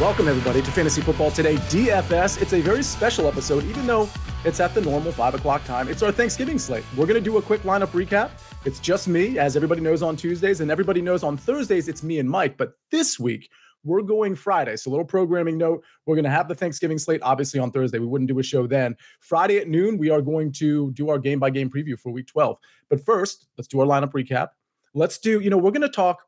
Welcome, everybody, to Fantasy Football Today DFS. It's a very special episode, even though it's at the normal 5 o'clock time. It's our Thanksgiving slate. We're going to do a quick lineup recap. It's just me, as everybody knows on Tuesdays, and everybody knows on Thursdays, it's me and Mike. But this week, we're going Friday. So, a little programming note we're going to have the Thanksgiving slate, obviously, on Thursday. We wouldn't do a show then. Friday at noon, we are going to do our game by game preview for week 12. But first, let's do our lineup recap. Let's do, you know, we're going to talk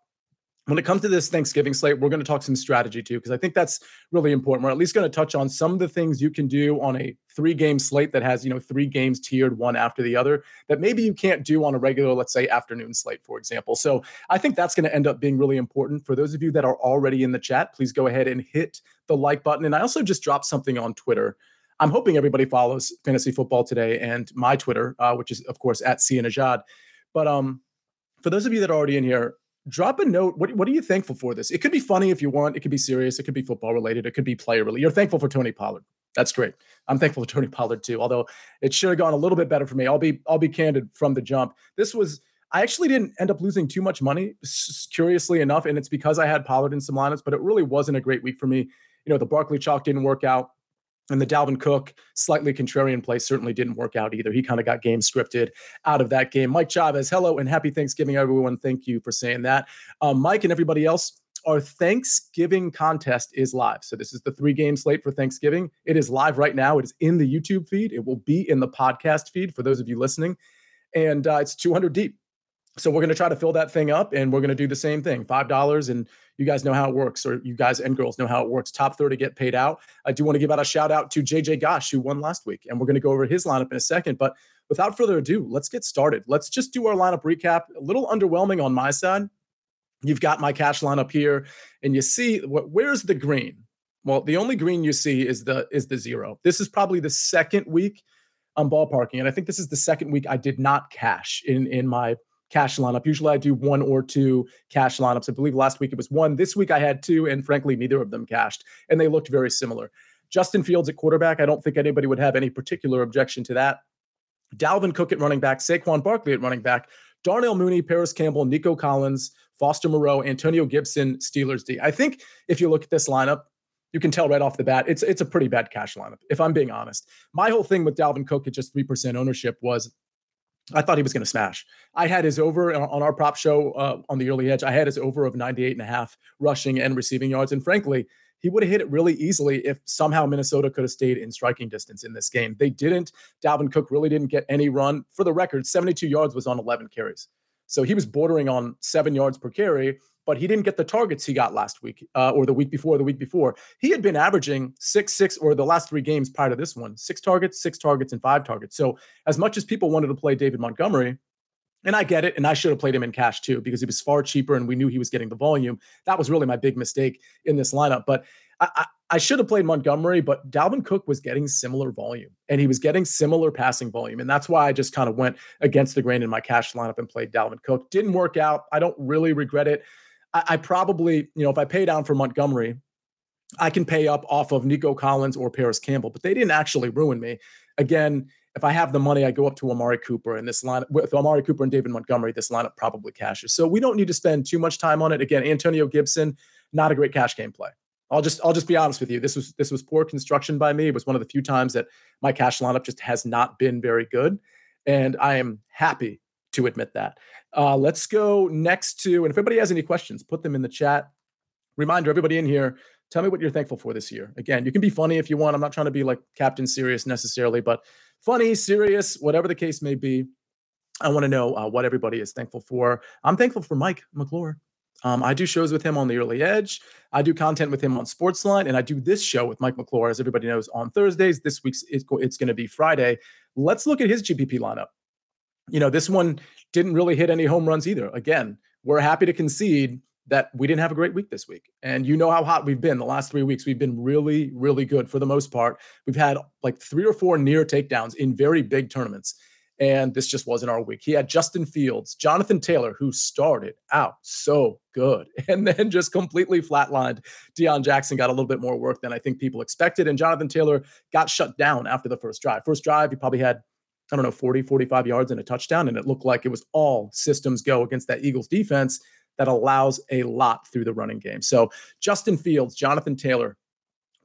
when it comes to this Thanksgiving slate, we're going to talk some strategy too, because I think that's really important. We're at least going to touch on some of the things you can do on a three game slate that has, you know, three games tiered one after the other that maybe you can't do on a regular, let's say, afternoon slate, for example. So I think that's going to end up being really important. For those of you that are already in the chat, please go ahead and hit the like button. And I also just dropped something on Twitter. I'm hoping everybody follows Fantasy Football today and my Twitter, uh, which is, of course, at Sia Nejad. But um, for those of you that are already in here, drop a note. What, what are you thankful for this? It could be funny if you want. It could be serious. It could be football related. It could be player related. You're thankful for Tony Pollard. That's great. I'm thankful for Tony Pollard too. Although it should have gone a little bit better for me. I'll be I'll be candid from the jump. This was I actually didn't end up losing too much money, curiously enough, and it's because I had Pollard in some lineups. But it really wasn't a great week for me. You know, the Barkley chalk didn't work out. And the Dalvin Cook slightly contrarian play certainly didn't work out either. He kind of got game scripted out of that game. Mike Chavez, hello and happy Thanksgiving, everyone. Thank you for saying that. Um, Mike and everybody else, our Thanksgiving contest is live. So this is the three game slate for Thanksgiving. It is live right now. It is in the YouTube feed. It will be in the podcast feed for those of you listening. And uh, it's 200 deep. So we're going to try to fill that thing up and we're going to do the same thing. $5 and you guys know how it works, or you guys and girls know how it works. Top 30 get paid out. I do want to give out a shout out to JJ Gosh, who won last week. And we're going to go over his lineup in a second. But without further ado, let's get started. Let's just do our lineup recap. A little underwhelming on my side. You've got my cash lineup here, and you see where's the green? Well, the only green you see is the is the zero. This is probably the second week I'm ballparking, and I think this is the second week I did not cash in in my cash lineup. Usually I do one or two cash lineups. I believe last week it was one. This week I had two, and frankly, neither of them cashed, and they looked very similar. Justin Fields at quarterback, I don't think anybody would have any particular objection to that. Dalvin Cook at running back, Saquon Barkley at running back, Darnell Mooney, Parris Campbell, Nico Collins, Foster Moreau, Antonio Gibson, Steelers D. I think if you look at this lineup, you can tell right off the bat it's it's a pretty bad cash lineup. If I'm being honest, my whole thing with Dalvin Cook at just three percent ownership was I thought he was going to smash. I had his over on our prop show uh, on the early edge. I had his over of 98 and a half rushing and receiving yards. And frankly, he would have hit it really easily if somehow Minnesota could have stayed in striking distance in this game. They didn't. Dalvin Cook really didn't get any run. For the record, 72 yards was on 11 carries. So he was bordering on seven yards per carry. But he didn't get the targets he got last week uh, or the week before, the week before. He had been averaging six, six, or the last three games prior to this one, six targets, six targets, and five targets. So as much as people wanted to play David Montgomery, and I get it. And I should have played him in cash too because he was far cheaper and we knew he was getting the volume. That was really my big mistake in this lineup. But I, I, I should have played Montgomery, but Dalvin Cook was getting similar volume and he was getting similar passing volume. And that's why I just kind of went against the grain in my cash lineup and played Dalvin Cook. Didn't work out. I don't really regret it. I, I probably, you know, if I pay down for Montgomery, I can pay up off of Nico Collins or Parris Campbell, but they didn't actually ruin me. Again, if I have the money, I go up to Amari Cooper and this line with Amari Cooper and David Montgomery, this lineup probably cashes. So we don't need to spend too much time on it. Again, Antonio Gibson, not a great cash game play. I'll just I'll just be honest with you. This was this was poor construction by me. It was one of the few times that my cash lineup just has not been very good, and I am happy to admit that. Uh, let's go next to, and if anybody has any questions, put them in the chat. Reminder, everybody in here, tell me what you're thankful for this year. Again, you can be funny if you want. I'm not trying to be like Captain Serious necessarily, but funny, serious, whatever the case may be. I want to know uh, what everybody is thankful for. I'm thankful for Mike McClure. Um, I do shows with him on the early edge. I do content with him on Sportsline, and I do this show with Mike McClure, as everybody knows, on Thursdays. This week's it's, it's going to be Friday. Let's look at his GPP lineup. You know, this one didn't really hit any home runs either. Again, we're happy to concede that we didn't have a great week this week. And you know how hot we've been the last three weeks. We've been really, really good for the most part. We've had like three or four near takedowns in very big tournaments. And this just wasn't our week. He had Justin Fields, Jonathan Taylor, who started out so good and then just completely flatlined. Deon Jackson got a little bit more work than I think people expected. And Jonathan Taylor got shut down after the first drive. First drive, he probably had I don't know, 40, 45 yards and a touchdown. And it looked like it was all systems go against that Eagles defense that allows a lot through the running game. So Justin Fields, Jonathan Taylor,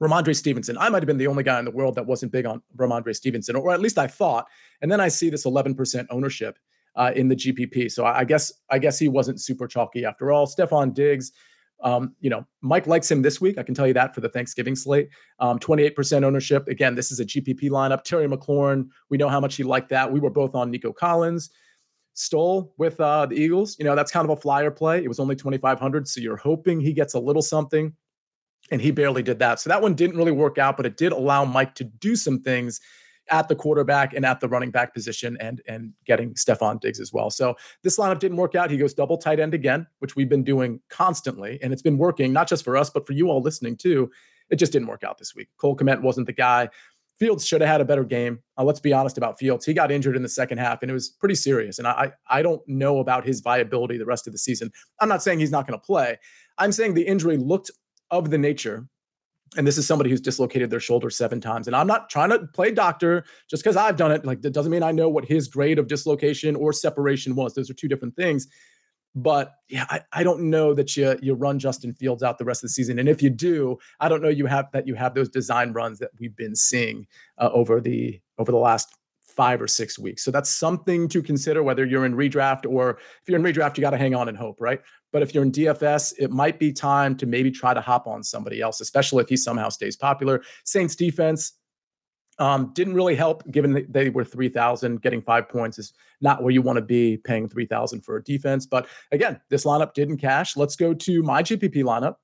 Rhamondre Stevenson. I might have been the only guy in the world that wasn't big on Rhamondre Stevenson, or at least I thought. And then I see this 11% ownership uh, in the GPP. So I, guess I guess he wasn't super chalky after all. Stefon Diggs. Um, you know, Mike likes him this week. I can tell you that for the Thanksgiving slate. Um, 28% ownership. Again, this is a GPP lineup. Terry McLaurin, we know how much he liked that. We were both on Nico Collins. Stoll with uh, the Eagles. You know, that's kind of a flyer play. It was only 2,500. So you're hoping he gets a little something. And he barely did that. So that one didn't really work out, but it did allow Mike to do some things at the quarterback and at the running back position and and getting Stefon Diggs as well. So this lineup didn't work out. He goes double tight end again, which we've been doing constantly. And it's been working, not just for us, but for you all listening too. It just didn't work out this week. Cole Kmet wasn't the guy. Fields should have had a better game. Uh, let's be honest about Fields. He got injured in the second half, and it was pretty serious. And I, I don't know about his viability the rest of the season. I'm not saying he's not going to play. I'm saying the injury looked of the nature. And this is somebody who's dislocated their shoulder seven times. And I'm not trying to play doctor just because I've done it. Like, that doesn't mean I know what his grade of dislocation or separation was. Those are two different things. But yeah, I, I don't know that you you run Justin Fields out the rest of the season. And if you do, I don't know you have that you have those design runs that we've been seeing uh, over the over the last five or six weeks. So that's something to consider whether you're in redraft or if you're in redraft, you got to hang on and hope, right? But if you're in DFS, it might be time to maybe try to hop on somebody else, especially if he somehow stays popular. Saints defense, um, didn't really help given that they were 3,000. Getting five points is not where you want to be paying 3,000 for a defense. But again, this lineup didn't cash. Let's go to my GPP lineup.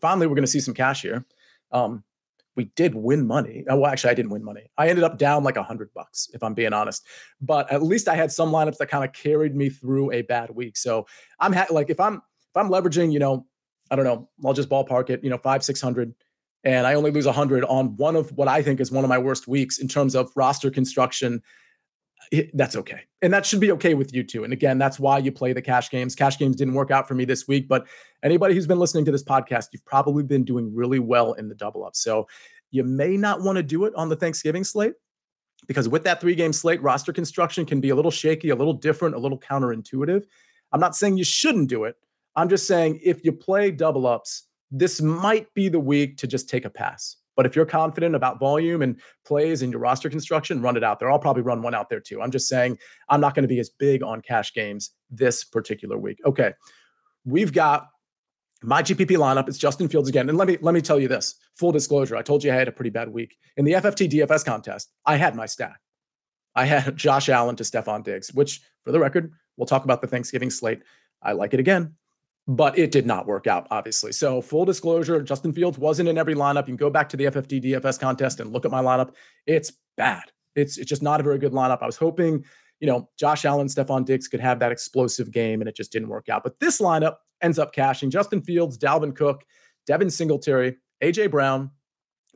Finally, we're going to see some cash here. Um, we did win money. Uh, well, actually, I didn't win money. I ended up down like a hundred bucks, if I'm being honest. But at least I had some lineups that kind of carried me through a bad week. So I'm ha- like, if I'm if I'm leveraging, you know, I don't know, I'll just ballpark it, you know, five six hundred and I only lose a 100 on one of what I think is one of my worst weeks in terms of roster construction, that's okay. And that should be okay with you too. And again, that's why you play the cash games. Cash games didn't work out for me this week, but anybody who's been listening to this podcast, you've probably been doing really well in the double up. So you may not want to do it on the Thanksgiving slate because with that three game slate, roster construction can be a little shaky, a little different, a little counterintuitive. I'm not saying you shouldn't do it. I'm just saying if you play double ups, this might be the week to just take a pass. But if you're confident about volume and plays in your roster construction, run it out there. I'll probably run one out there too. I'm just saying I'm not going to be as big on cash games this particular week. Okay. We've got my GPP lineup. It's Justin Fields again. And let me let me tell you this. Full disclosure, I told you I had a pretty bad week. In the FFT DFS contest, I had my stack. I had Josh Allen to Stefon Diggs, which for the record, we'll talk about the Thanksgiving slate. I like it again. But it did not work out, obviously. So, full disclosure Justin Fields wasn't in every lineup. You can go back to the FFT DFS contest and look at my lineup. It's bad. It's, it's just not a very good lineup. I was hoping, you know, Josh Allen, Stefon Diggs could have that explosive game, and it just didn't work out. But this lineup ends up cashing Justin Fields, Dalvin Cook, Devin Singletary, AJ Brown,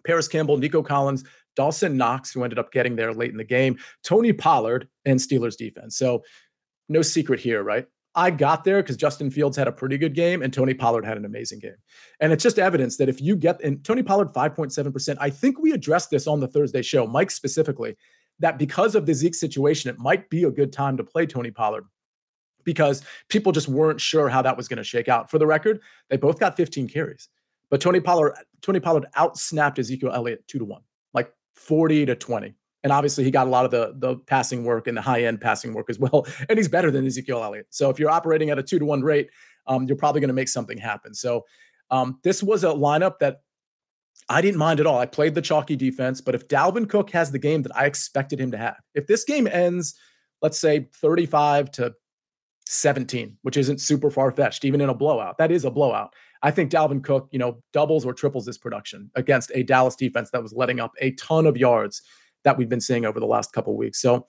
Parris Campbell, Nico Collins, Dawson Knox, who ended up getting there late in the game, Tony Pollard, and Steelers defense. So, no secret here, right? I got there because Justin Fields had a pretty good game and Tony Pollard had an amazing game. And it's just evidence that if you get, and Tony Pollard 5.7%, I think we addressed this on the Thursday show, Mike specifically, that because of the Zeke situation, it might be a good time to play Tony Pollard because people just weren't sure how that was going to shake out. For the record, they both got 15 carries, but Tony Pollard, Tony Pollard outsnapped Ezekiel Elliott two to one, like 40 to 20. And obviously, he got a lot of the the passing work and the high end passing work as well. And he's better than Ezekiel Elliott. So if you're operating at a two to one rate, um, you're probably going to make something happen. So um, this was a lineup that I didn't mind at all. I played the chalky defense, but if Dalvin Cook has the game that I expected him to have, if this game ends, let's say 35 to 17, which isn't super far fetched, even in a blowout, that is a blowout. I think Dalvin Cook, you know, doubles or triples this production against a Dallas defense that was letting up a ton of yards that we've been seeing over the last couple weeks. So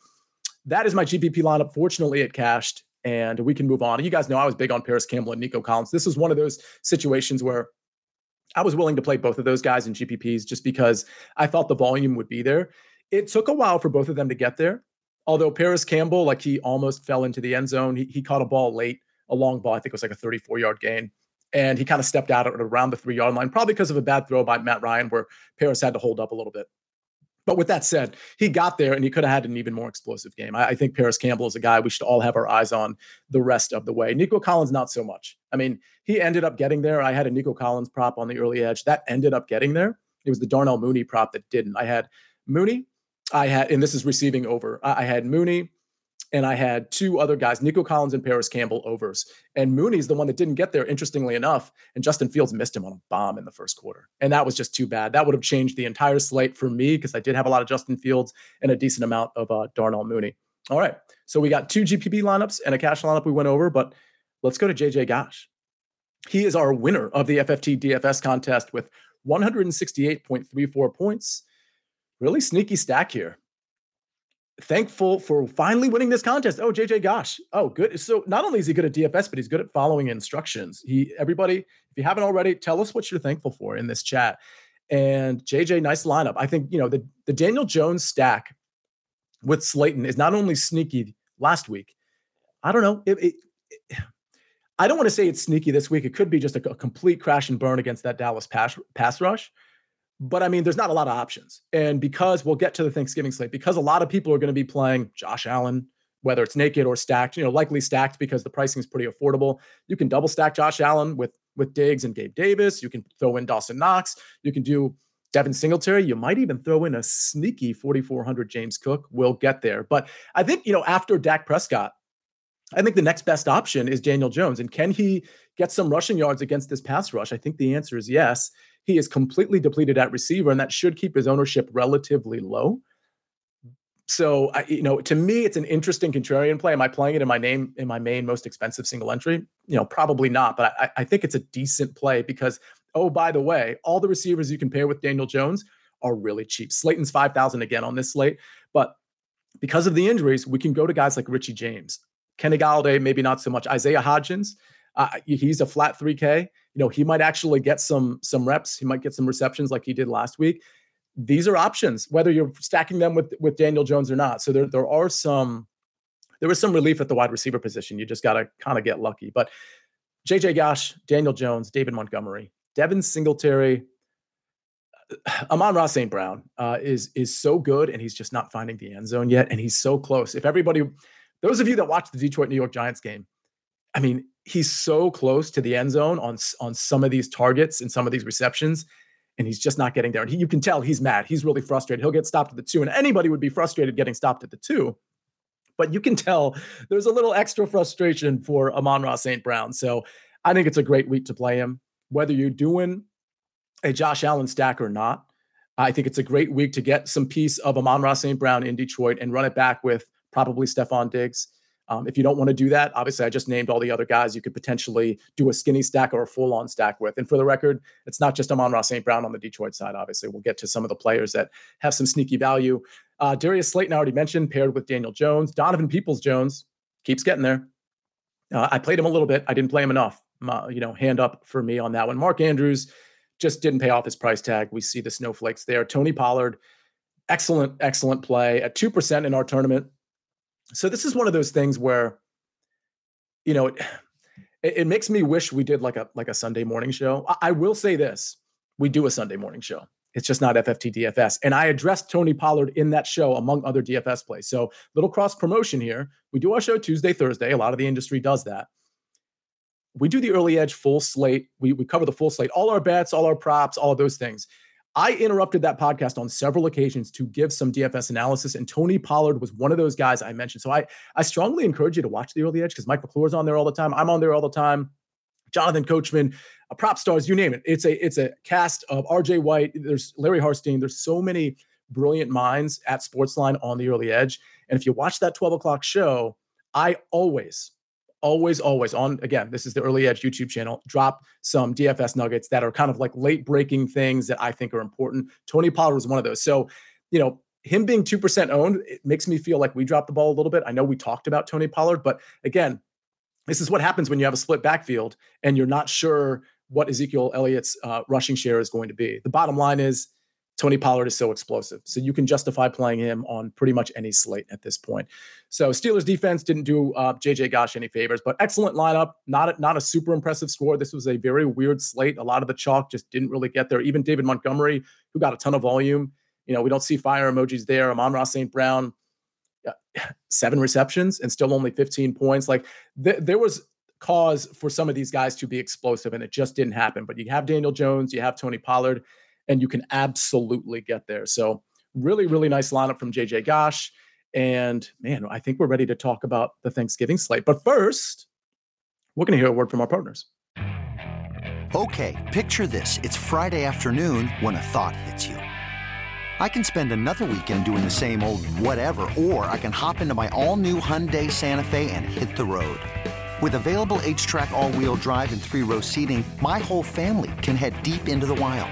that is my GPP lineup. Fortunately, it cashed and we can move on. You guys know I was big on Parris Campbell and Nico Collins. This is one of those situations where I was willing to play both of those guys in GPPs just because I thought the volume would be there. It took a while for both of them to get there. Although Parris Campbell, like he almost fell into the end zone, he, he caught a ball late, a long ball. I think it was like a 34 yard gain. And he kind of stepped out at around the three yard line, probably because of a bad throw by Matt Ryan, where Parris had to hold up a little bit. But with that said, he got there and he could have had an even more explosive game. I, I, think Parris Campbell is a guy we should all have our eyes on the rest of the way. Nico Collins, not so much. I mean, he ended up getting there. I had a Nico Collins prop on the early edge that ended up getting there. It was the Darnell Mooney prop that didn't. I had Mooney, I had, and this is receiving over. I had Mooney, and I had two other guys, Nico Collins and Parris Campbell overs. And Mooney's the one that didn't get there, interestingly enough. And Justin Fields missed him on a bomb in the first quarter. And that was just too bad. That would have changed the entire slate for me because I did have a lot of Justin Fields and a decent amount of uh, Darnell Mooney. All right. So we got two GPP lineups and a cash lineup we went over, but let's go to JJ Gosh. He is our winner of the FFT DFS contest with 168.34 points. Really sneaky stack here thankful for finally winning this contest. Oh, JJ Gosh. Oh, good. So not only is he good at DFS, but he's good at following instructions. He everybody, if you haven't already, tell us what you're thankful for in this chat. And JJ, nice lineup. I think you know the the Daniel Jones stack with Slayton is not only sneaky last week. I don't know. It, it, it, I don't want to say it's sneaky this week. It could be just a, a complete crash and burn against that Dallas pass pass rush. But I mean, there's not a lot of options. And because we'll get to the Thanksgiving slate, because a lot of people are going to be playing Josh Allen, whether it's naked or stacked, you know, likely stacked because the pricing is pretty affordable. You can double stack Josh Allen with with Diggs and Gabe Davis. You can throw in Dawson Knox. You can do Devin Singletary. You might even throw in a sneaky 4,400 James Cook. We'll get there. But I think, you know, after Dak Prescott, I think the next best option is Daniel Jones. And can he get some rushing yards against this pass rush? I think the answer is yes. He is completely depleted at receiver, and that should keep his ownership relatively low. So, I, you know, to me, it's an interesting contrarian play. Am I playing it in my name in my main most expensive single entry? You know, probably not. But I, I think it's a decent play because, oh, by the way, all the receivers you can pair with Daniel Jones are really cheap. Slayton's five thousand again on this slate, but because of the injuries, we can go to guys like Richie James, Kenny Golladay, maybe not so much. Isaiah Hodgins, uh, he's a flat 3K. You know, he might actually get some some reps. He might get some receptions like he did last week. These are options, whether you're stacking them with with Daniel Jones or not. So there there are some there was some relief at the wide receiver position. You just got to kind of get lucky. But JJ Gosh, Daniel Jones, David Montgomery, Devin Singletary, Amon-Ra St. Brown uh, is is so good, and he's just not finding the end zone yet. And he's so close. If everybody, those of you that watched the Detroit New York Giants game, I mean, he's so close to the end zone on on some of these targets and some of these receptions, and he's just not getting there. And he, you can tell he's mad. He's really frustrated. He'll get stopped at the two, and anybody would be frustrated getting stopped at the two. But you can tell there's a little extra frustration for Amon-Ra St. Brown. So I think it's a great week to play him, whether you're doing a Josh Allen stack or not. I think it's a great week to get some piece of Amon-Ra St. Brown in Detroit and run it back with probably Stefon Diggs Um, if you don't want to do that, obviously, I just named all the other guys you could potentially do a skinny stack or a full on stack with. And for the record, it's not just Amon-Ra St. Brown on the Detroit side, obviously. We'll get to some of the players that have some sneaky value. Uh, Darius Slayton, I already mentioned, paired with Daniel Jones. Donovan Peoples Jones keeps getting there. Uh, I played him a little bit. I didn't play him enough. Uh, you know, hand up for me on that one. Mark Andrews just didn't pay off his price tag. We see the snowflakes there. Tony Pollard, excellent, excellent play at 2% in our tournament. So this is one of those things where, you know, it, it makes me wish we did like a like a Sunday morning show. I, I will say this: we do a Sunday morning show. It's just not FFT DFS. And I addressed Tony Pollard in that show among other DFS plays. So little cross promotion here. We do our show Tuesday, Thursday. A lot of the industry does that. We do the early edge full slate. We, we cover the full slate, all our bets, all our props, all of those things. I interrupted that podcast on several occasions to give some DFS analysis, and Tony Pollard was one of those guys I mentioned. So I, I strongly encourage you to watch the early edge because Mike McClure's on there all the time. I'm on there all the time. Jonathan Coachman, uh, prop stars, you name it. It's a it's a cast of RJ White. There's Larry Hartstein. There's so many brilliant minds at Sportsline on the early edge. And if you watch that 12 o'clock show, I always, always, always on again, this is the early edge YouTube channel, drop some DFS nuggets that are kind of like late breaking things that I think are important. Tony Pollard was one of those. So, you know, him being 2% owned, it makes me feel like we dropped the ball a little bit. I know we talked about Tony Pollard, but again, this is what happens when you have a split backfield and you're not sure what Ezekiel Elliott's uh, rushing share is going to be. The bottom line is Tony Pollard is so explosive. So you can justify playing him on pretty much any slate at this point. So Steelers defense didn't do uh, JJ Gosh any favors, but excellent lineup. Not a, not a super impressive score. This was a very weird slate. A lot of the chalk just didn't really get there. Even David Montgomery, who got a ton of volume. You know, we don't see fire emojis there. Amon-Ra St. Brown, seven receptions and still only 15 points. Like th- there was cause for some of these guys to be explosive, and it just didn't happen. But you have Daniel Jones, you have Tony Pollard, and you can absolutely get there. So really, really nice lineup from JJ Gosh. And man, I think we're ready to talk about the Thanksgiving slate. But first, we're going to hear a word from our partners. Okay, picture this. It's Friday afternoon when a thought hits you. I can spend another weekend doing the same old whatever, or I can hop into my all new Hyundai Santa Fe and hit the road. With available HTRAC, all wheel drive, and three row seating, my whole family can head deep into the wild.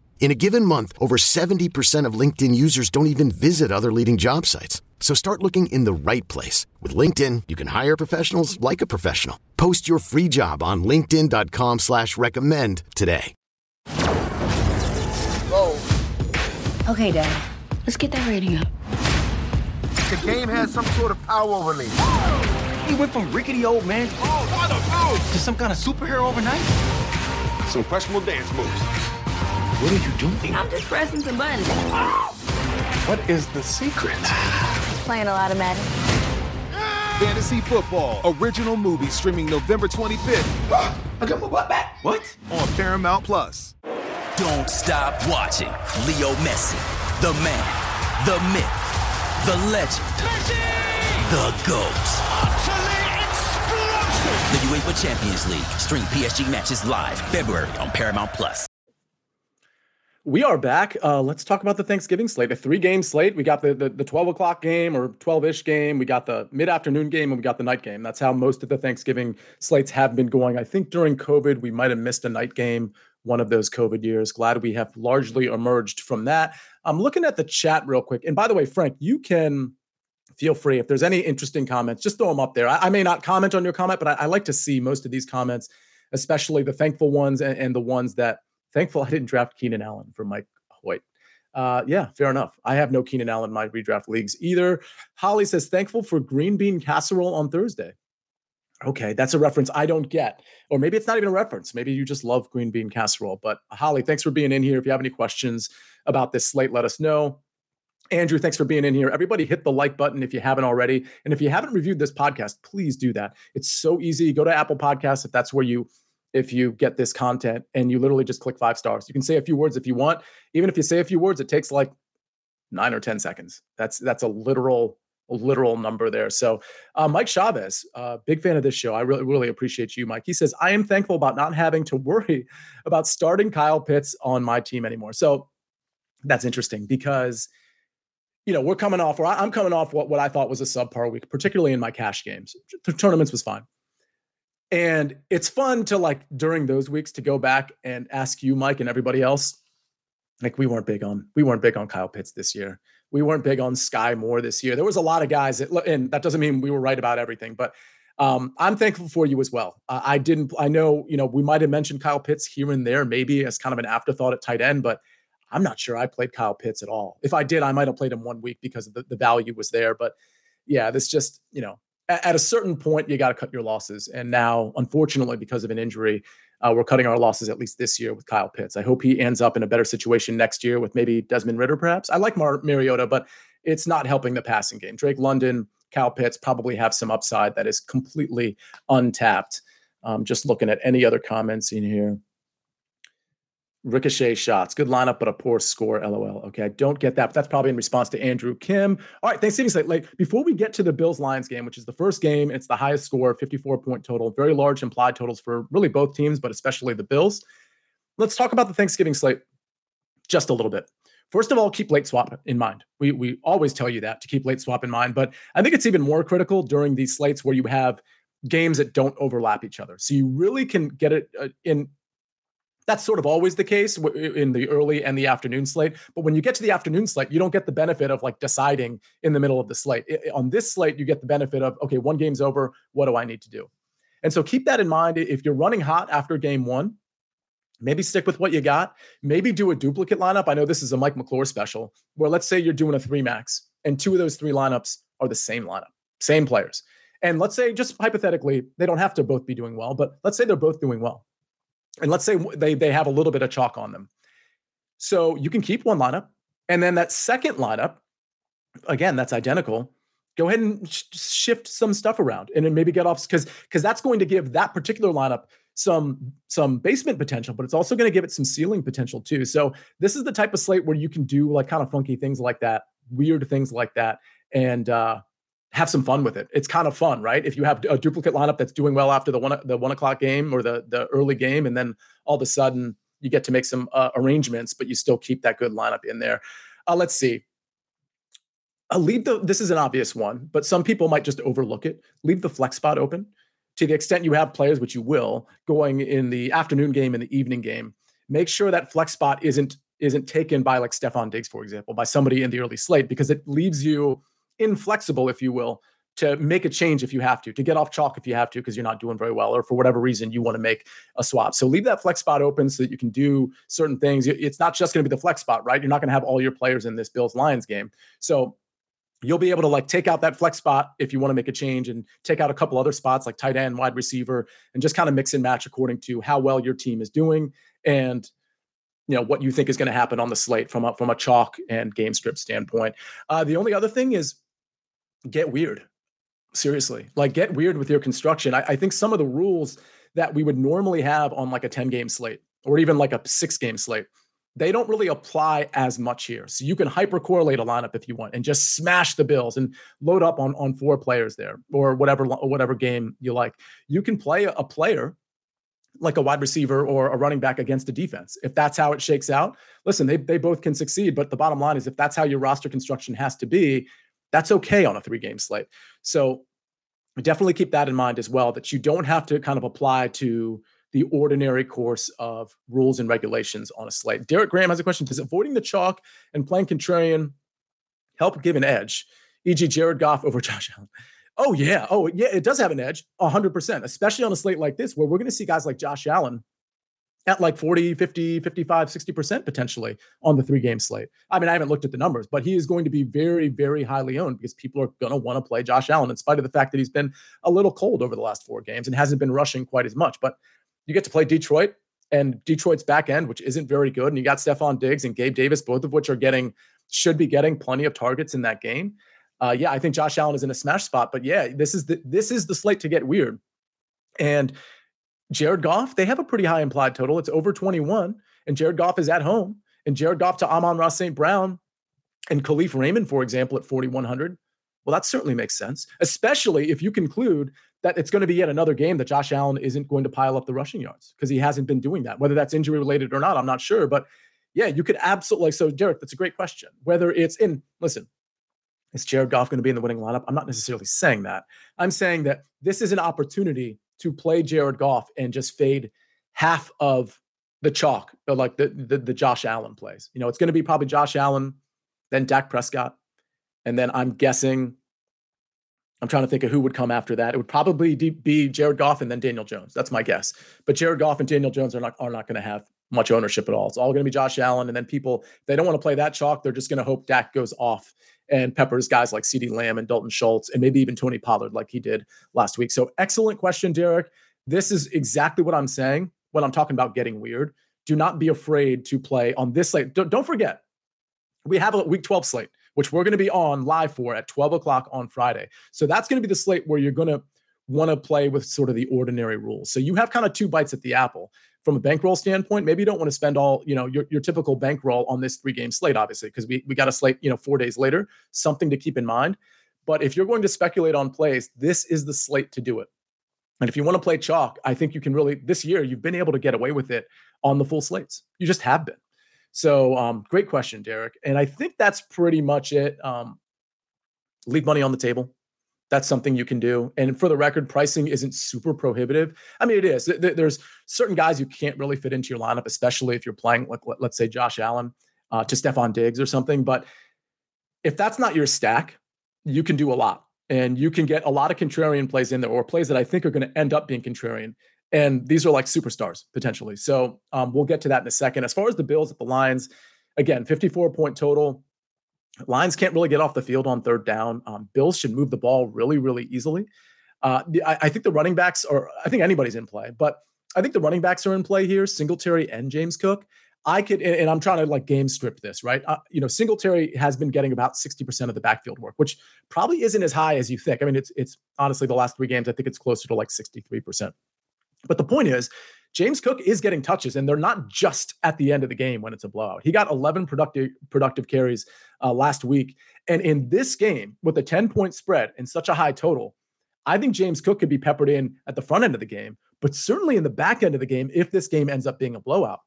In a given month, over 70% of LinkedIn users don't even visit other leading job sites. So start looking in the right place. With LinkedIn, you can hire professionals like a professional. Post your free job on linkedin.com slash recommend today. Whoa. Okay, Dad. Let's get that rating up. The game has some sort of power over me. He went from rickety old man oh, to some kind of superhero overnight. Some questionable dance moves. What are you doing? I'm just pressing some buttons. What is the secret? Playing a lot of Madden. Fantasy Football original movie streaming November 25th. I got my butt back. What? On Paramount Plus. Don't stop watching Leo Messi, the man, the myth, the legend, Messi! the GOAT. The UEFA Champions League. Stream PSG matches live February on Paramount Plus. We are back. Uh, let's talk about the Thanksgiving slate. A three-game slate. We got the, the the 12 o'clock game or 12-ish game. We got the mid-afternoon game, and we got the night game. That's how most of the Thanksgiving slates have been going. I think during COVID, we might have missed a night game one of those COVID years. Glad we have largely emerged from that. I'm looking at the chat real quick. And by the way, Frank, you can feel free if there's any interesting comments, just throw them up there. I, I may not comment on your comment, but I, I, like to see most of these comments, especially the thankful ones and, and the ones that thankful I didn't draft Keenan Allen for Mike Hoyt. Uh, yeah, fair enough. I have no Keenan Allen in my redraft leagues either. Holly says, thankful for green bean casserole on Thursday. Okay, that's a reference I don't get. Or maybe it's not even a reference. Maybe you just love green bean casserole. But Holly, thanks for being in here. If you have any questions about this slate, let us know. Andrew, thanks for being in here. Everybody hit the like button if you haven't already. And if you haven't reviewed this podcast, please do that. It's so easy. Go to Apple Podcasts if that's where you if you get this content and you literally just click five stars. You can say a few words if you want. Even if you say a few words, it takes like 9 or 10 seconds. That's that's a literal a literal number there. So, uh, Mike Chavez, uh, big fan of this show. I really, really appreciate you, Mike. He says, I am thankful about not having to worry about starting Kyle Pitts on my team anymore. So, that's interesting because you know, we're coming off, or I'm coming off what, what I thought was a subpar week, particularly in my cash games. The tournaments was fine. And it's fun to like during those weeks to go back and ask you, Mike, and everybody else. Like we weren't big on we weren't big on Kyle Pitts this year. We weren't big on Sky Moore this year. There was a lot of guys that, and that doesn't mean we were right about everything, but um, I'm thankful for you as well. Uh, I didn't. I know you know we might have mentioned Kyle Pitts here and there, maybe as kind of an afterthought at tight end, but I'm not sure I played Kyle Pitts at all. If I did, I might have played him one week because the, the value was there. But yeah, this just, you know, at, a certain point, you got to cut your losses. And now, unfortunately, because of an injury, uh, we're cutting our losses at least this year with Kyle Pitts. I hope he ends up in a better situation next year with maybe Desmond Ridder, perhaps. I like Mar- Mariota, but it's not helping the passing game. Drake London, Kyle Pitts probably have some upside that is completely untapped. Um, just looking at any other comments in here. Ricochet shots. Good lineup, but a poor score. LOL. Okay, I don't get that, but that's probably in response to Andrew Kim. All right, Thanksgiving slate. Like before we get to the Bills Lions game, which is the first game, it's the highest score, 54 point total. Very large implied totals for really both teams, but especially the Bills. Let's talk about the Thanksgiving slate just a little bit. First of all, keep late swap in mind. We we always tell you that to keep late swap in mind, but I think it's even more critical during these slates where you have games that don't overlap each other. So you really can get it uh, in that's sort of always the case in the early and the afternoon slate. But when you get to the afternoon slate, you don't get the benefit of like deciding in the middle of the slate. On this slate, you get the benefit of, okay, one game's over. What do I need to do? And so keep that in mind. If you're running hot after game one, maybe stick with what you got. Maybe do a duplicate lineup. I know this is a Mike McClure special where let's say you're doing a three max and two of those three lineups are the same lineup, same players. And let's say, just hypothetically, they don't have to both be doing well, but let's say they're both doing well and let's say they they have a little bit of chalk on them. So you can keep one lineup, and then that second lineup, again, that's identical. Go ahead and sh- shift some stuff around, and then maybe get off because because that's going to give that particular lineup some some basement potential, but it's also going to give it some ceiling potential too. So this is the type of slate where you can do like kind of funky things like that, weird things like that, and uh, have some fun with it. It's kind of fun, right? If you have a duplicate lineup that's doing well after the one the one o'clock game or the the early game, and then all of a sudden you get to make some uh, arrangements, but you still keep that good lineup in there. Uh, let's see. I'll leave the. This is an obvious one, but some people might just overlook it. Leave the flex spot open to the extent you have players, which you will, going in the afternoon game and the evening game. Make sure that flex spot isn't isn't taken by like Stefon Diggs, for example, by somebody in the early slate, because it leaves you inflexible, if you will, to make a change if you have to, to get off chalk if you have to, because you're not doing very well, or for whatever reason you want to make a swap. So leave that flex spot open so that you can do certain things. It's not just going to be the flex spot, right? You're not going to have all your players in this Bills Lions game. So you'll be able to like take out that flex spot if you want to make a change and take out a couple other spots like tight end, wide receiver, and just kind of mix and match according to how well your team is doing and you know what you think is going to happen on the slate from a from a chalk and game script standpoint. Uh, the only other thing is get weird. Seriously, like get weird with your construction. I, I think some of the rules that we would normally have on like a 10 game slate or even like a six game slate, they don't really apply as much here. So you can hyper correlate a lineup if you want and just smash the Bills and load up on, on four players there or whatever, whatever game you like. You can play a player like a wide receiver or a running back against a defense. If that's how it shakes out, listen, they, they both can succeed. But the bottom line is if that's how your roster construction has to be, that's okay on a three game slate. So definitely keep that in mind as well that you don't have to kind of apply to the ordinary course of rules and regulations on a slate. Derek Graham has a question Does avoiding the chalk and playing contrarian help give an edge, e.g., Jared Goff over Josh Allen? Oh, yeah. Oh, yeah. It does have an edge 100%, especially on a slate like this where we're going to see guys like Josh Allen at like 40, 50, 55, 60% potentially on the three game slate. I mean, I haven't looked at the numbers, but he is going to be very, very highly owned because people are going to want to play Josh Allen in spite of the fact that he's been a little cold over the last four games and hasn't been rushing quite as much. But you get to play Detroit and Detroit's back end, which isn't very good. And you got Stefon Diggs and Gabe Davis, both of which are getting should be getting plenty of targets in that game. Uh, yeah, I think Josh Allen is in a smash spot, but yeah, this is the this is the slate to get weird. And Jared Goff, they have a pretty high implied total. It's over 21, and Jared Goff is at home. And Jared Goff to Amon-Ra St. Brown and Kalif Raymond, for example, at 4,100. Well, that certainly makes sense, especially if you conclude that it's going to be yet another game that Josh Allen isn't going to pile up the rushing yards because he hasn't been doing that. Whether that's injury related or not, I'm not sure. But yeah, you could absolutely. So, Derek, that's a great question. Whether it's in, listen, is Jared Goff going to be in the winning lineup? I'm not necessarily saying that. I'm saying that this is an opportunity to play Jared Goff and just fade half of the chalk, like the, the, the Josh Allen plays. You know, it's going to be probably Josh Allen, then Dak Prescott, and then I'm guessing. I'm trying to think of who would come after that. It would probably be Jared Goff and then Daniel Jones. That's my guess. But Jared Goff and Daniel Jones are not are not going to have much ownership at all. It's all going to be Josh Allen, and then people they don't want to play that chalk. They're just going to hope Dak goes off and peppers guys like CeeDee Lamb and Dalton Schultz, and maybe even Tony Pollard like he did last week. So excellent question, Derek. This is exactly what I'm saying when I'm talking about getting weird. Do not be afraid to play on this slate. Don't, don't forget, we have a week 12 slate, which we're going to be on live for at 12 o'clock on Friday. So that's going to be the slate where you're going to want to play with sort of the ordinary rules. So you have kind of two bites at the apple from a bankroll standpoint, maybe you don't want to spend all, you know, your, your typical bankroll on this three game slate, obviously, because we, we got a slate, you know, four days later, something to keep in mind. But if you're going to speculate on plays, this is the slate to do it. And if you want to play chalk, I think you can really, this year, you've been able to get away with it on the full slates. You just have been. So um, great question, Derek. And I think that's pretty much it. Um, leave money on the table that's something you can do. And for the record, pricing isn't super prohibitive. I mean, it is. There's certain guys you can't really fit into your lineup, especially if you're playing, like let's say Josh Allen uh, to Stefon Diggs or something. But if that's not your stack, you can do a lot. And you can get a lot of contrarian plays in there or plays that I think are going to end up being contrarian. And these are like superstars potentially. So um, we'll get to that in a second. As far as the Bills at the Lions, again, 54 point total. Lions can't really get off the field on third down. Um, Bills should move the ball really, really easily. Uh, I, I, think the running backs are, I think anybody's in play, but I think the running backs are in play here Singletary and James Cook. I could, and, and I'm trying to like game script this, right? Uh, you know, Singletary has been getting about 60% of the backfield work, which probably isn't as high as you think. I mean, it's, it's honestly the last three games, I think it's closer to like 63%. But the point is, James Cook is getting touches, and they're not just at the end of the game when it's a blowout. He got 11 productive productive carries uh, last week, and in this game with a 10 point spread and such a high total, I think James Cook could be peppered in at the front end of the game, but certainly in the back end of the game if this game ends up being a blowout.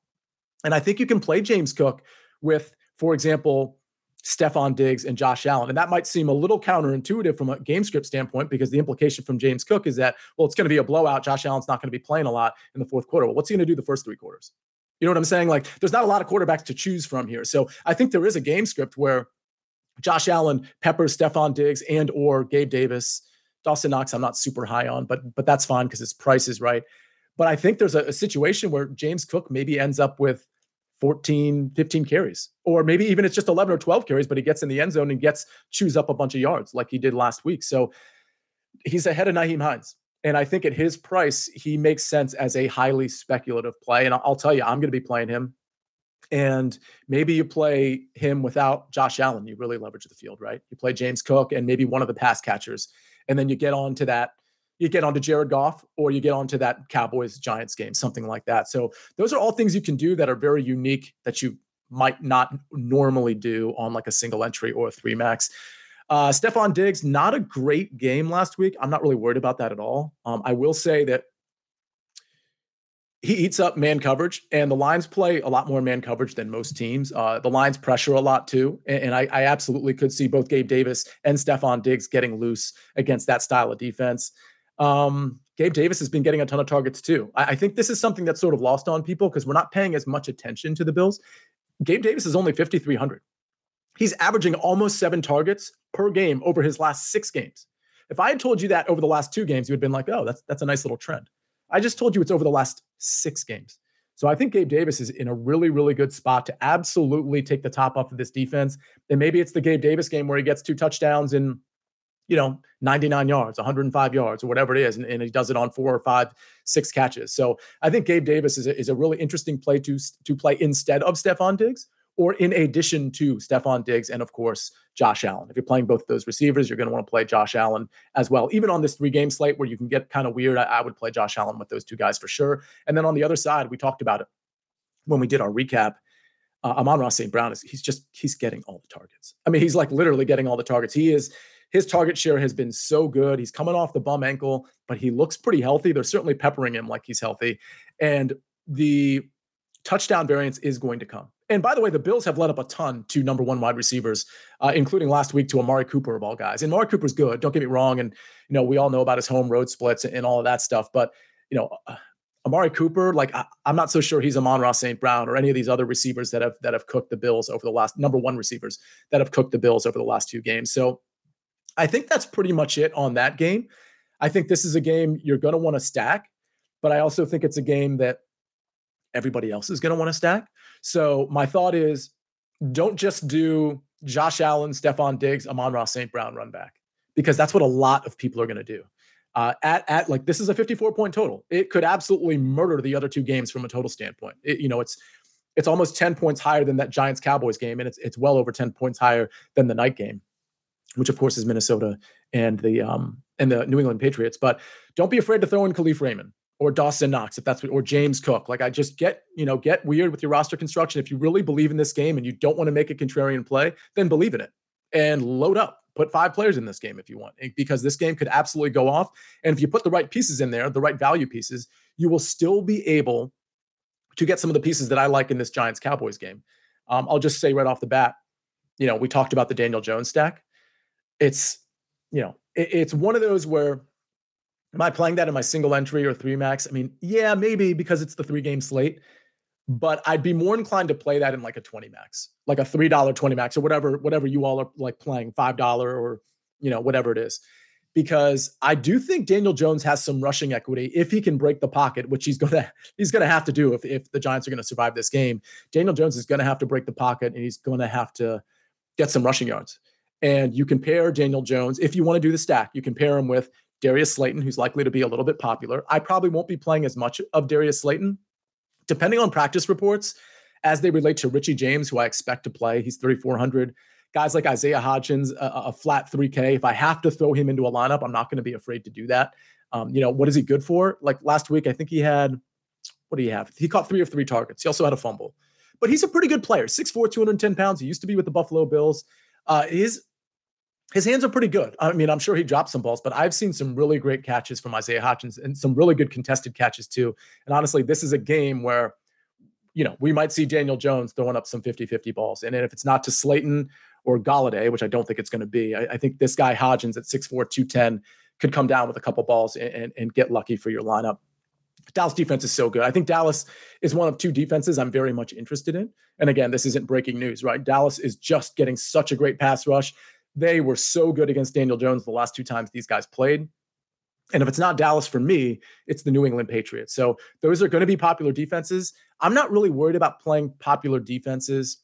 And I think you can play James Cook with, for example, Stefon Diggs and Josh Allen. And that might seem a little counterintuitive from a game script standpoint because the implication from James Cook is that, well, it's going to be a blowout. Josh Allen's not going to be playing a lot in the fourth quarter. Well, what's he going to do the first three quarters? You know what I'm saying? Like, there's not a lot of quarterbacks to choose from here. So I think there is a game script where Josh Allen peppers Stefon Diggs and or Gabe Davis. Dawson Knox, I'm not super high on, but but that's fine because his price is right. But I think there's a, a situation where James Cook maybe ends up with 14, 15 carries, or maybe even it's just 11 or 12 carries, but he gets in the end zone and gets chews up a bunch of yards like he did last week. So he's ahead of Nyheim Hines. And I think at his price, he makes sense as a highly speculative play. And I'll tell you, I'm going to be playing him. And maybe you play him without Josh Allen. You really leverage the field, right? You play James Cook and maybe one of the pass catchers. And then you get on to that you get onto Jared Goff or you get onto that Cowboys Giants game, something like that. So those are all things you can do that are very unique that you might not normally do on like a single entry or a three max. Uh, Stefon Diggs, not a great game last week. I'm not really worried about that at all. Um, I will say that he eats up man coverage, and the Lions play a lot more man coverage than most teams. Uh, the Lions pressure a lot too, and, and I, I, absolutely could see both Gabe Davis and Stefon Diggs getting loose against that style of defense. Um, Gabe Davis has been getting a ton of targets too. I, I think this is something that's sort of lost on people because we're not paying as much attention to the Bills. Gabe Davis is only 5,300. He's averaging almost seven targets per game over his last six games. If I had told you that over the last two games, you would have been like, oh, that's that's a nice little trend. I just told you it's over the last six games. So I think Gabe Davis is in a really, really good spot to absolutely take the top off of this defense. And maybe it's the Gabe Davis game where he gets two touchdowns in you know, 99 yards, 105 yards, or whatever it is. And, and, he does it on four or five, six catches. So I think Gabe Davis is a, is a really interesting play to, to play instead of Stefon Diggs or in addition to Stefon Diggs and, of course, Josh Allen. If you're playing both of those receivers, you're going to want to play Josh Allen as well. Even on this three game slate where you can get kind of weird, I, I would play Josh Allen with those two guys for sure. And then on the other side, we talked about it when we did our recap. Uh, Amon-Ra St. Brown is he's just he's getting all the targets. I mean, he's like literally getting all the targets. He is his target share has been so good. He's coming off the bum ankle, but he looks pretty healthy. They're certainly peppering him like he's healthy. And the touchdown variance is going to come. And by the way, the Bills have led up a ton to number one wide receivers, uh, including last week to Amari Cooper of all guys. And Amari Cooper's good. Don't get me wrong. And you know we all know about his home road splits and all of that stuff. But you know, uh, Amari Cooper, like I, am not so sure he's Amon-Ra St. Brown or any of these other receivers that have that have cooked the Bills over the last number one receivers that have cooked the Bills over the last two games. So I think that's pretty much it on that game. I think this is a game you're going to want to stack, but I also think it's a game that everybody else is going to want to stack. So my thought is don't just do Josh Allen, Stefon Diggs, Amon-Ra St. Brown run back, because that's what a lot of people are going to do. Uh, at at like this is a 54 point total. It could absolutely murder the other two games from a total standpoint. It, you know, it's it's almost 10 points higher than that Giants Cowboys game, and it's it's well over 10 points higher than the night game, which of course is Minnesota and the um and the New England Patriots. But don't be afraid to throw in Kalif Raymond or Dawson Knox, if that's what, or James Cook. Like I just get, you know, get weird with your roster construction. If you really believe in this game and you don't want to make a contrarian play, then believe in it and load up. Put five players in this game if you want, eh, because this game could absolutely go off. And if you put the right pieces in there, the right value pieces, you will still be able to get some of the pieces that I like in this Giants Cowboys game. Um, I'll just say right off the bat, you know, we talked about the Daniel Jones stack. It's, you know, it, it's one of those where Am I playing that in my single entry or three max? I mean, yeah, maybe because it's the three game slate, but I'd be more inclined to play that in like a 20 max, like a $3 20 max or whatever, whatever you all are like playing $5 or, you know, whatever it is. Because I do think Daniel Jones has some rushing equity if he can break the pocket, which he's gonna he's gonna have to do if, if the Giants are gonna survive this game. Daniel Jones is gonna have to break the pocket and he's gonna have to get some rushing yards. And you compare Daniel Jones, if you want to do the stack, you compare him with Darius Slayton, who's likely to be a little bit popular. I probably won't be playing as much of Darius Slayton, depending on practice reports as they relate to Richie James, who I expect to play. He's 3,400. Guys like Isaiah Hodgins, a, a, flat 3K. If I have to throw him into a lineup, I'm not going to be afraid to do that. Um, you know, what is he good for? Like last week, I think he had, what do you have? He caught three of three targets. He also had a fumble. But he's a pretty good player, 6'4, 210 pounds. He used to be with the Buffalo Bills. Uh, his his hands are pretty good. I mean, I'm sure he dropped some balls, but I've seen some really great catches from Isaiah Hodgins and some really good contested catches too. And honestly, this is a game where, you know, we might see Daniel Jones throwing up some 50 50 balls. And if it's not to Slayton or Golladay, which I don't think it's going to be, I, I, think this guy Hodgins at 6'4, 210 could come down with a couple balls and, and, and get lucky for your lineup. Dallas defense is so good. I think Dallas is one of two defenses I'm very much interested in. And again, this isn't breaking news, right? Dallas is just getting such a great pass rush. They were so good against Daniel Jones the last two times these guys played. And if it's not Dallas for me, it's the New England Patriots. So those are going to be popular defenses. I'm not really worried about playing popular defenses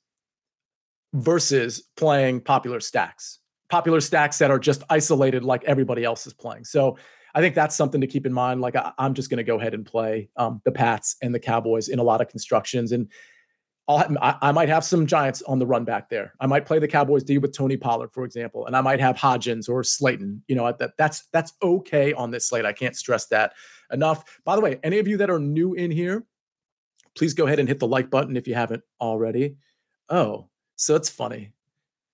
versus playing popular stacks, popular stacks that are just isolated like everybody else is playing. So I think that's something to keep in mind. Like I, am just going to go ahead and play um, the Pats and the Cowboys in a lot of constructions. And I, I might have some Giants on the run back there. I might play the Cowboys D with Tony Pollard, for example, and I might have Hodgins or Slayton. You know, that that's that's okay on this slate. I can't stress that enough. By the way, any of you that are new in here, please go ahead and hit the like button if you haven't already. Oh, so it's funny.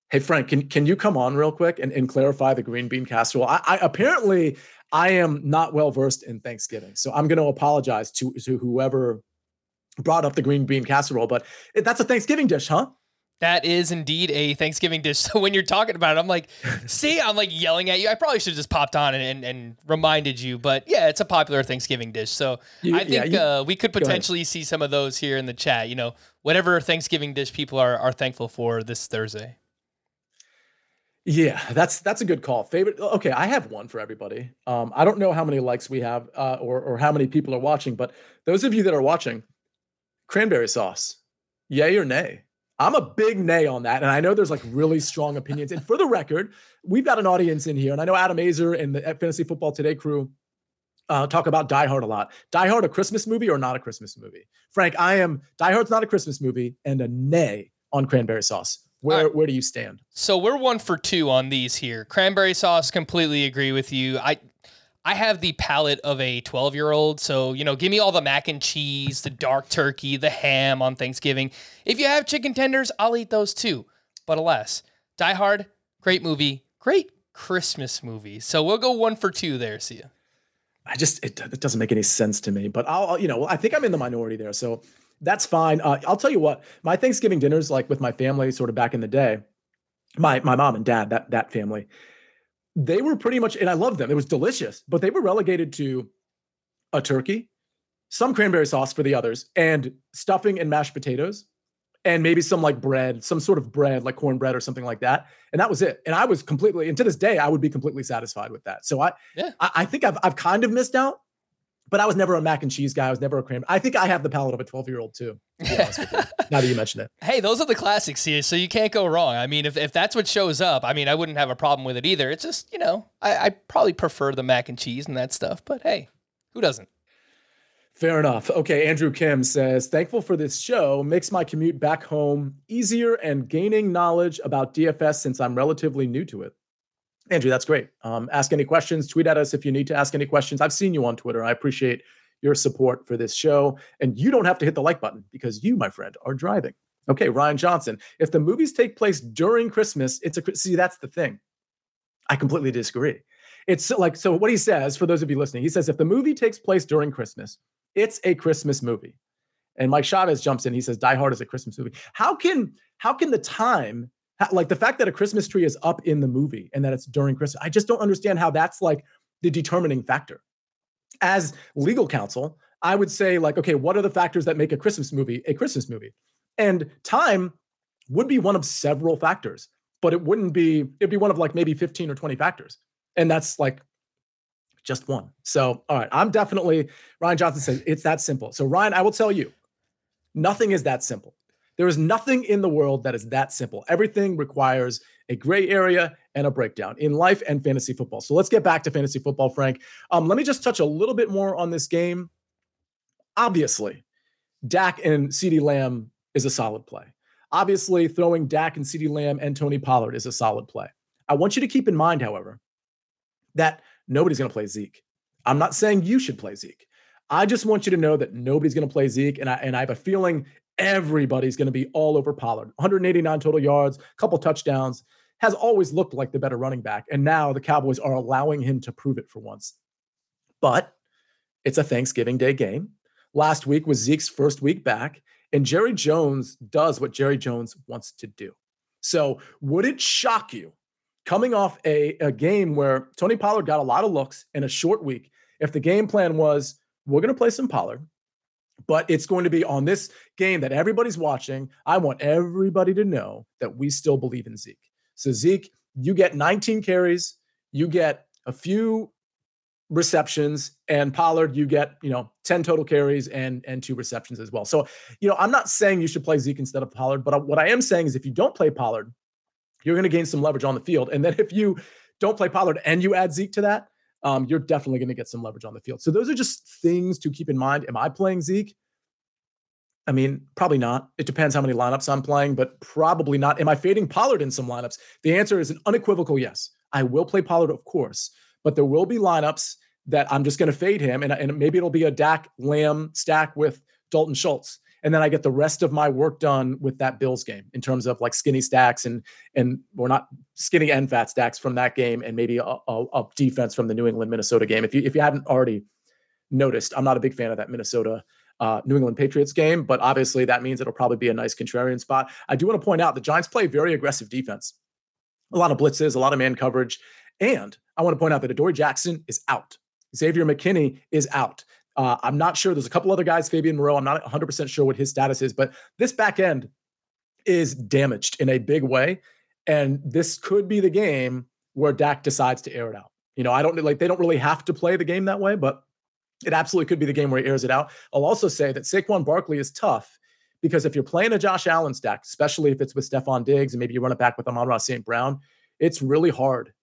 Hey Frank, can can you come on real quick and, and clarify the green bean casserole? I, I apparently I am not well versed in Thanksgiving, so I'm going to apologize to to whoever brought up the green bean casserole, but that's a Thanksgiving dish, huh? That is indeed a Thanksgiving dish. So when you're talking about it, I'm like, see, I'm like yelling at you. I probably should have just popped on and, and, and, reminded you, but yeah, it's a popular Thanksgiving dish. So you, I think yeah, you, uh, we could potentially see some of those here in the chat. You know, whatever Thanksgiving dish people are are thankful for this Thursday. Yeah, that's that's a good call. Favorite? Okay, I have one for everybody. Um, I don't know how many likes we have uh, or or how many people are watching, but those of you that are watching, cranberry sauce. Yay or nay? I'm a big nay on that. And I know there's like really strong opinions. And for the record, we've got an audience in here. And I know Adam Aizer and the Fantasy Football Today crew uh, talk about Die Hard a lot. Die Hard, a Christmas movie or not a Christmas movie? Frank, I am Die Hard's not a Christmas movie and a nay on cranberry sauce. Where right. where do you stand? So we're one for two on these here. Cranberry sauce, completely agree with you. I I have the palate of a 12 year old. So, you know, give me all the mac and cheese, the dark turkey, the ham on Thanksgiving. If you have chicken tenders, I'll eat those too. But alas, Die Hard, great movie, great Christmas movie. So we'll go one for two there. See you. I just, it, it doesn't make any sense to me, but I'll, you know, I think I'm in the minority there. So that's fine. Uh, I'll tell you what, my Thanksgiving dinners, like with my family, sort of back in the day, my my mom and dad, that that family, they were pretty much, and I loved them. It was delicious, but they were relegated to a turkey, some cranberry sauce for the others, and stuffing and mashed potatoes, and maybe some like bread, some sort of bread, like cornbread or something like that. And that was it. And I was completely, and to this day, I would be completely satisfied with that. So I, yeah. I, I think I've I've kind of missed out but I was never a mac and cheese guy. I was never a cream. I think I have the palate of a 12 year old too. now that you mention it. Hey, those are the classics here, so you can't go wrong. I mean, if, if that's what shows up, I mean, I wouldn't have a problem with it either. It's just, you know, I, I probably prefer the mac and cheese and that stuff, but hey, who doesn't? Fair enough. Okay, Andrew Kim says, thankful for this show. Makes my commute back home easier and gaining knowledge about DFS since I'm relatively new to it. Andrew, that's great. Um, ask any questions, tweet at us if you need to ask any questions. I've seen you on Twitter. I appreciate your support for this show. And you don't have to hit the like button because you, my friend, are driving. Okay, Ryan Johnson. If the movies take place during Christmas, it's a see, that's the thing. I completely disagree. It's like, so what he says, for those of you listening, he says, if the movie takes place during Christmas, it's a Christmas movie. And Mike Chavez jumps in. He says, Die Hard is a Christmas movie. How can how can the time like the fact that a Christmas tree is up in the movie and that it's during Christmas, I just don't understand how that's like the determining factor. As legal counsel, I would say like, okay, what are the factors that make a Christmas movie a Christmas movie? And time would be one of several factors, but it wouldn't be, it'd be one of like maybe 15 or 20 factors. And that's like just one. So, all right, I'm definitely, Ryan Johnson says it's that simple. So, Ryan, I will tell you, nothing is that simple. There is nothing in the world that is that simple. Everything requires a gray area and a breakdown in life and fantasy football. So let's get back to fantasy football, Frank. Um, let me just touch a little bit more on this game. Obviously, Dak and CeeDee Lamb is a solid play. Obviously, throwing Dak and CeeDee Lamb and Tony Pollard is a solid play. I want you to keep in mind, however, that nobody's going to play Zeke. I'm not saying you should play Zeke. I just want you to know that nobody's going to play Zeke, and I and I have a feeling everybody's going to be all over Pollard. 189 total yards, couple touchdowns, has always looked like the better running back. And now the Cowboys are allowing him to prove it for once. But it's a Thanksgiving Day game. Last week was Zeke's first week back, and Jerry Jones does what Jerry Jones wants to do. So, would it shock you coming off a, a game where Tony Pollard got a lot of looks in a short week if the game plan was we're going to play some Pollard, but it's going to be on this game that everybody's watching. I want everybody to know that we still believe in Zeke. So, Zeke, you get 19 carries, you get a few receptions and Pollard you get, you know, 10 total carries and and two receptions as well. So, you know, I'm not saying you should play Zeke instead of Pollard, but what I am saying is if you don't play Pollard, you're going to gain some leverage on the field. And then if you don't play Pollard and you add Zeke to that, um, you're definitely going to get some leverage on the field. So those are just things to keep in mind. Am I playing Zeke? I mean, probably not. It depends how many lineups I'm playing, but probably not. Am I fading Pollard in some lineups? The answer is an unequivocal yes. I will play Pollard, of course, but there will be lineups that I'm just going to fade him, and, and maybe it'll be a Dak Lamb stack with Dalton Schultz and then I get the rest of my work done with that Bills game in terms of like skinny stacks and and we're not skinny and fat stacks from that game, and maybe a, a, a defense from the New England Minnesota game. If you if you hadn't already noticed, I'm not a big fan of that Minnesota uh, New England Patriots game, but obviously that means it'll probably be a nice contrarian spot. I do want to point out the Giants play very aggressive defense, a lot of blitzes, a lot of man coverage, and I want to point out that Adoree Jackson is out. Xavier McKinney is out. Uh, I'm not sure. There's a couple other guys, Fabian Moreau. I'm not 100% sure what his status is, but this back end is damaged in a big way. And this could be the game where Dak decides to air it out. You know, I don't like they don't really have to play the game that way, but it absolutely could be the game where he airs it out. I'll also say that Saquon Barkley is tough because if you're playing a Josh Allen stack, especially if it's with Stefon Diggs and maybe you run it back with Amon-Ra St. Brown, it's really hard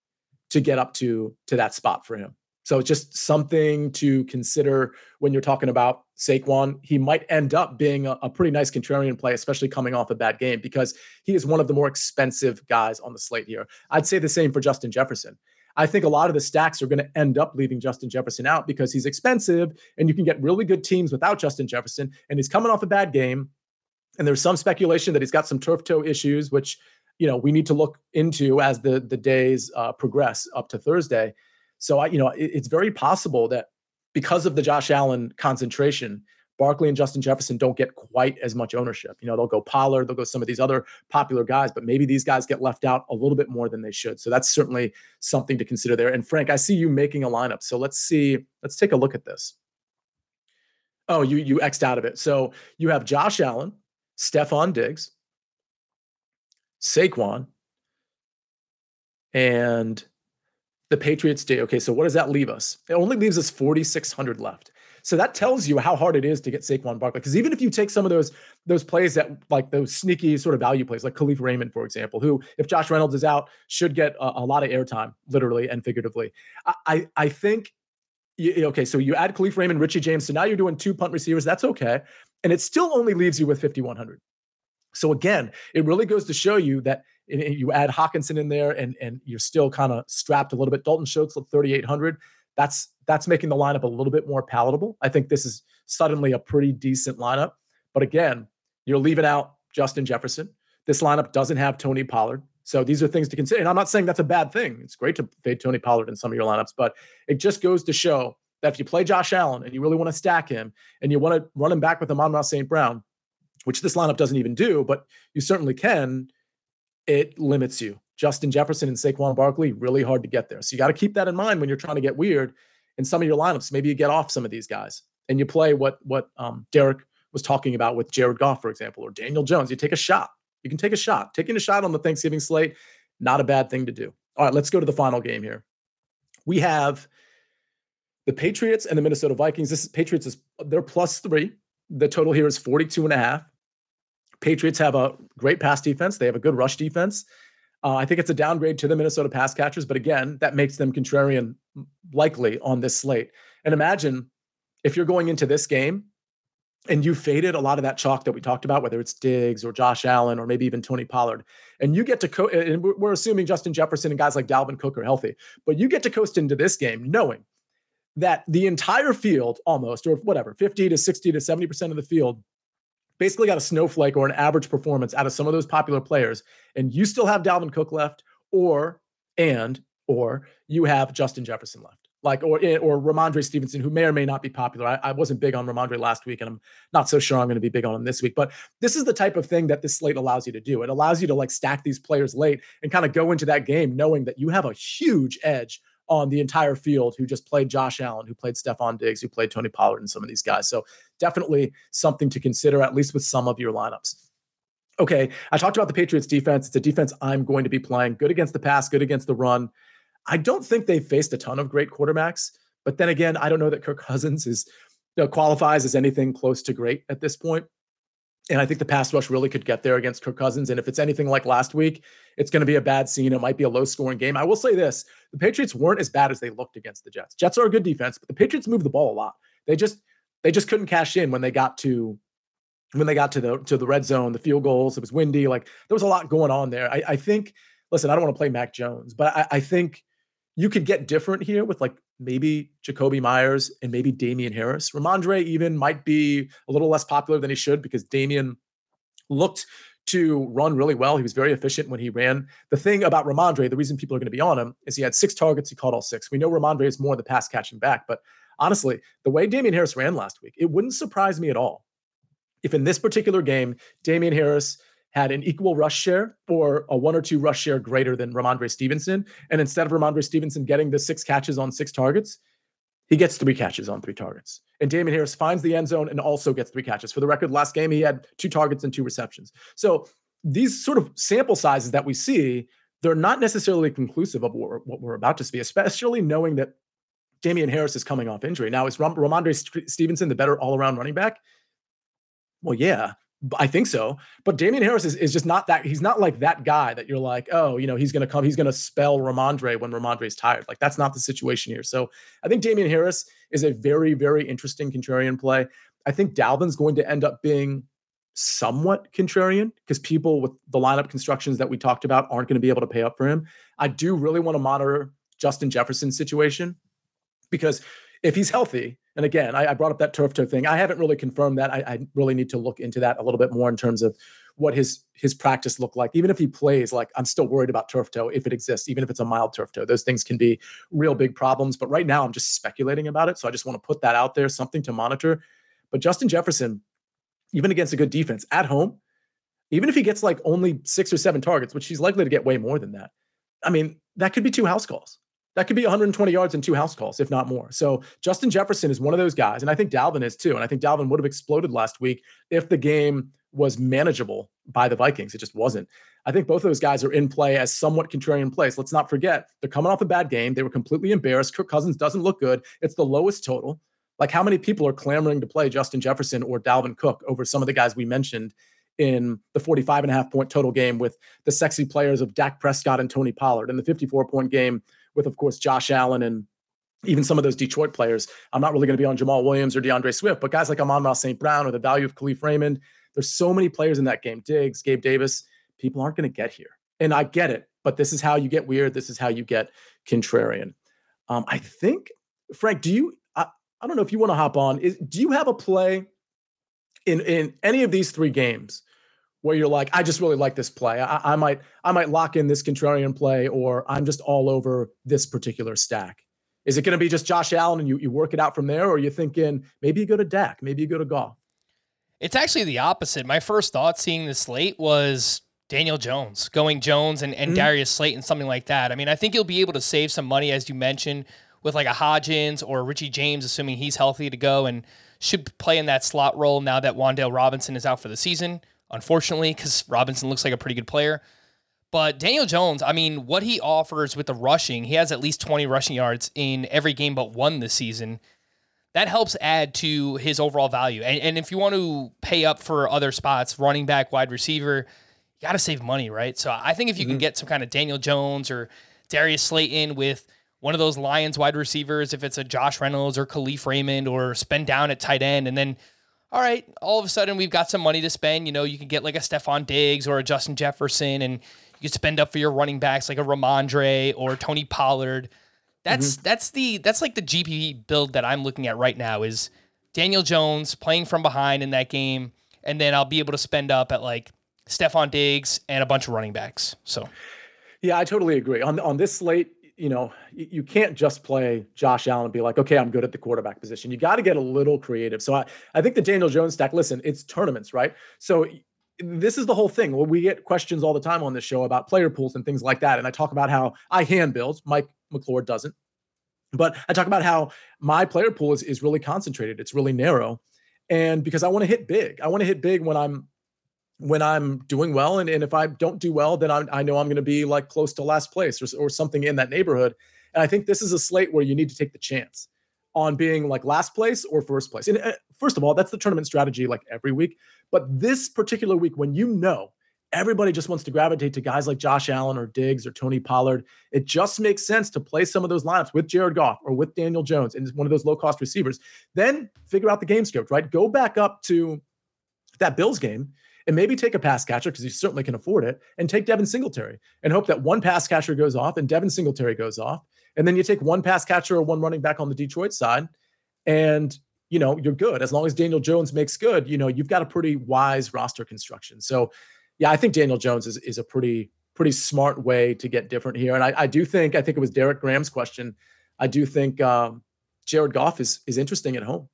to get up to to that spot for him. So it's just something to consider when you're talking about Saquon. He might end up being a, a, pretty nice contrarian play, especially coming off a bad game, because he is one of the more expensive guys on the slate here. I'd say the same for Justin Jefferson. I think a lot of the stacks are going to end up leaving Justin Jefferson out because he's expensive and you can get really good teams without Justin Jefferson. And he's coming off a bad game. And there's some speculation that he's got some turf toe issues, which you know we need to look into as the the days uh, progress up to Thursday. So I, you know, it, it's very possible that because of the Josh Allen concentration, Barkley and Justin Jefferson don't get quite as much ownership. You know, they'll go Pollard, they'll go some of these other popular guys, but maybe these guys get left out a little bit more than they should. So that's certainly something to consider there. And Frank, I see you making a lineup. So let's see, let's take a look at this. Oh, you you xed out of it. So you have Josh Allen, Stefon Diggs, Saquon, and the Patriots do. Okay, so what does that leave us? It only leaves us 4,600 left. So that tells you how hard it is to get Saquon Barkley. Because even if you take some of those those plays that like those sneaky sort of value plays, like Kalif Raymond, for example, who if Josh Reynolds is out, should get a, a lot of airtime, literally and figuratively. I I, I think. You, okay, so you add Kalif Raymond, Richie James. So now you're doing two punt receivers. That's okay, and it still only leaves you with 5100. So again, it really goes to show you that you add Hockenson in there, and and you're still kind of strapped a little bit. Dalton Schultz at 3,800. That's that's making the lineup a little bit more palatable. I think this is suddenly a pretty decent lineup. But again, you're leaving out Justin Jefferson. This lineup doesn't have Tony Pollard. So these are things to consider. And I'm not saying that's a bad thing. It's great to fade Tony Pollard in some of your lineups, but it just goes to show that if you play Josh Allen and you really want to stack him and you want to run him back with Amon-Ra St. Brown, which this lineup doesn't even do, but you certainly can, it limits you. Justin Jefferson and Saquon Barkley, really hard to get there. So you got to keep that in mind when you're trying to get weird in some of your lineups. Maybe you get off some of these guys and you play what what um, Derek was talking about with Jared Goff, for example, or Daniel Jones. You take a shot. You can take a shot. Taking a shot on the Thanksgiving slate, not a bad thing to do. All right, let's go to the final game here. We have the Patriots and the Minnesota Vikings. This is, Patriots is they're plus three. The total here is 42 and a half. Patriots have a great pass defense. They have a good rush defense. Uh, I think it's a downgrade to the Minnesota pass catchers, but again, that makes them contrarian likely on this slate. And imagine if you're going into this game and you faded a lot of that chalk that we talked about, whether it's Diggs or Josh Allen or maybe even Tony Pollard, and you get to co- and we're assuming Justin Jefferson and guys like Dalvin Cook are healthy, but you get to coast into this game knowing that the entire field almost or whatever 50 to 60 to 70% of the field basically got a snowflake or an average performance out of some of those popular players, and you still have Dalvin Cook left, or and or you have Justin Jefferson left, like or eh, or Rhamondre Stevenson, who may or may not be popular. I, I wasn't big on Rhamondre last week, and I'm not so sure I'm going to be big on him this week. But this is the type of thing that this slate allows you to do. It allows you to like stack these players late and kind of go into that game knowing that you have a huge edge on the entire field who just played Josh Allen, who played Stefon Diggs, who played Tony Pollard, and some of these guys. So definitely something to consider, at least with some of your lineups. Okay, I talked about the Patriots defense. It's a defense I'm going to be playing. Good against the pass, good against the run. I don't think they've faced a ton of great quarterbacks, but then again, I don't know that Kirk Cousins is you know, qualifies as anything close to great at this point. And I think the pass rush really could get there against Kirk Cousins. And if it's anything like last week, it's going to be a bad scene. It might be a low scoring game. I will say this the Patriots weren't as bad as they looked against the Jets. Jets are a good defense, but the Patriots moved the ball a lot. They just they just couldn't cash in when they got to when they got to the to the red zone, the field goals. It was windy. Like there was a lot going on there. I, I think, listen, I don't want to play Mac Jones, but I, I think you could get different here with like maybe Jakobi Meyers and maybe Damien Harris. Rhamondre even might be a little less popular than he should because Damien looked to run really well. He was very efficient when he ran. The thing about Rhamondre, the reason people are going to be on him is he had six targets. He caught all six. We know Rhamondre is more the pass catching back, but honestly, the way Damien Harris ran last week, it wouldn't surprise me at all if in this particular game, Damien Harris had an equal rush share or a one or two rush share greater than Rhamondre Stevenson. And instead of Rhamondre Stevenson getting the six catches on six targets, he gets three catches on three targets. And Damien Harris finds the end zone and also gets three catches. For the record, last game he had two targets and two receptions. So these sort of sample sizes that we see, they're not necessarily conclusive of what we're, about to see, especially knowing that Damien Harris is coming off injury. Now, is Ram- Rhamondre Stevenson the better all around running back? Well, yeah, I think so. But Damien Harris is, is just not that. He's not like that guy that you're like, oh, you know, he's going to come, he's going to spell Rhamondre when Rhamondre's tired. Like that's not the situation here. So I think Damien Harris is a very, very interesting contrarian play. I think Dalvin's going to end up being somewhat contrarian because people with the lineup constructions that we talked about aren't going to be able to pay up for him. I do really want to monitor Justin Jefferson's situation because if he's healthy, and again, I, I, brought up that turf toe thing. I haven't really confirmed that. I, I, really need to look into that a little bit more in terms of what his his practice looked like. Even if he plays, like I'm still worried about turf toe if it exists, even if it's a mild turf toe. Those things can be real big problems. But right now, I'm just speculating about it. So I just want to put that out there, something to monitor. But Justin Jefferson, even against a good defense at home, even if he gets like only six or seven targets, which he's likely to get way more than that, I mean, that could be two house calls. That could be 120 yards and two house calls, if not more. So Justin Jefferson is one of those guys, and I think Dalvin is too. And I think Dalvin would have exploded last week if the game was manageable by the Vikings. It just wasn't. I think both of those guys are in play as somewhat contrarian plays. Let's not forget they're coming off a bad game. They were completely embarrassed. Kirk Cousins doesn't look good. It's the lowest total. Like how many people are clamoring to play Justin Jefferson or Dalvin Cook over some of the guys we mentioned in the 45 and a half point total game with the sexy players of Dak Prescott and Tony Pollard and the 54 point game with, of course, Josh Allen and even some of those Detroit players. I'm not really going to be on Jamaal Williams or D'Andre Swift, but guys like Amon-Ra St. Brown or the value of Kalif Raymond, there's so many players in that game. Diggs, Gabe Davis, people aren't going to get here. And I get it, but this is how you get weird. This is how you get contrarian. Um, I think, Frank, do you, I, I don't know if you want to hop on. Is, do you have a play in, in any of these three games where you're like, I just really like this play. I, I, might I might lock in this contrarian play, or I'm just all over this particular stack. Is it going to be just Josh Allen and you you work it out from there, or are you thinking maybe you go to Dak, maybe you go to Goff? It's actually the opposite. My first thought seeing the slate was Daniel Jones, going Jones and, and mm-hmm. Darius Slayton, something like that. I mean, I think you'll be able to save some money, as you mentioned, with like a Hodgins or Richie James, assuming he's healthy to go and should play in that slot role now that Wan'Dale Robinson is out for the season unfortunately, because Robinson looks like a pretty good player. But Daniel Jones, I mean, what he offers with the rushing, he has at least 20 rushing yards in every game but one this season. That helps add to his overall value. And, and if you want to pay up for other spots, running back, wide receiver, you got to save money, right? So I think if you mm-hmm. can get some kind of Daniel Jones or Darius Slayton with one of those Lions wide receivers, if it's a Josh Reynolds or Kalif Raymond, or spend down at tight end, and then all right, all of a sudden we've got some money to spend. You know, you can get like a Stefon Diggs or a Justin Jefferson, and you can spend up for your running backs like a Rhamondre or Tony Pollard. That's mm-hmm. that's the that's like the GPP build that I'm looking at right now is Daniel Jones playing from behind in that game, and then I'll be able to spend up at like Stefon Diggs and a bunch of running backs. So, yeah, I totally agree. On on this slate, you know, you can't just play Josh Allen and be like, okay, I'm good at the quarterback position. You got to get a little creative. So I, I think the Daniel Jones stack, listen, it's tournaments, right? So this is the whole thing. Well, we get questions all the time on this show about player pools and things like that. And I talk about how I hand build, Mike McClure doesn't. But I talk about how my player pool is, is really concentrated. It's really narrow. And because I want to hit big, I want to hit big when I'm when I'm doing well. And, and if I don't do well, then I'm, i know I'm going to be like close to last place or, or something in that neighborhood. And I think this is a slate where you need to take the chance on being like last place or first place. And uh, first of all, that's the tournament strategy like every week. But this particular week, when you know everybody just wants to gravitate to guys like Josh Allen or Diggs or Tony Pollard, it just makes sense to play some of those lineups with Jared Goff or with Daniel Jones and one of those low cost receivers. Then figure out the game script, right? Go back up to that Bills game and maybe take a pass catcher because you certainly can afford it and take Devin Singletary and hope that one pass catcher goes off and Devin Singletary goes off. And then you take one pass catcher or one running back on the Detroit side and you know, you're good. As long as Daniel Jones makes good, you know, you've got a pretty wise roster construction. So yeah, I think Daniel Jones is, is a pretty, pretty smart way to get different here. And I, I do think, I think it was Derek Graham's question. I do think um, Jared Goff is, is interesting at home.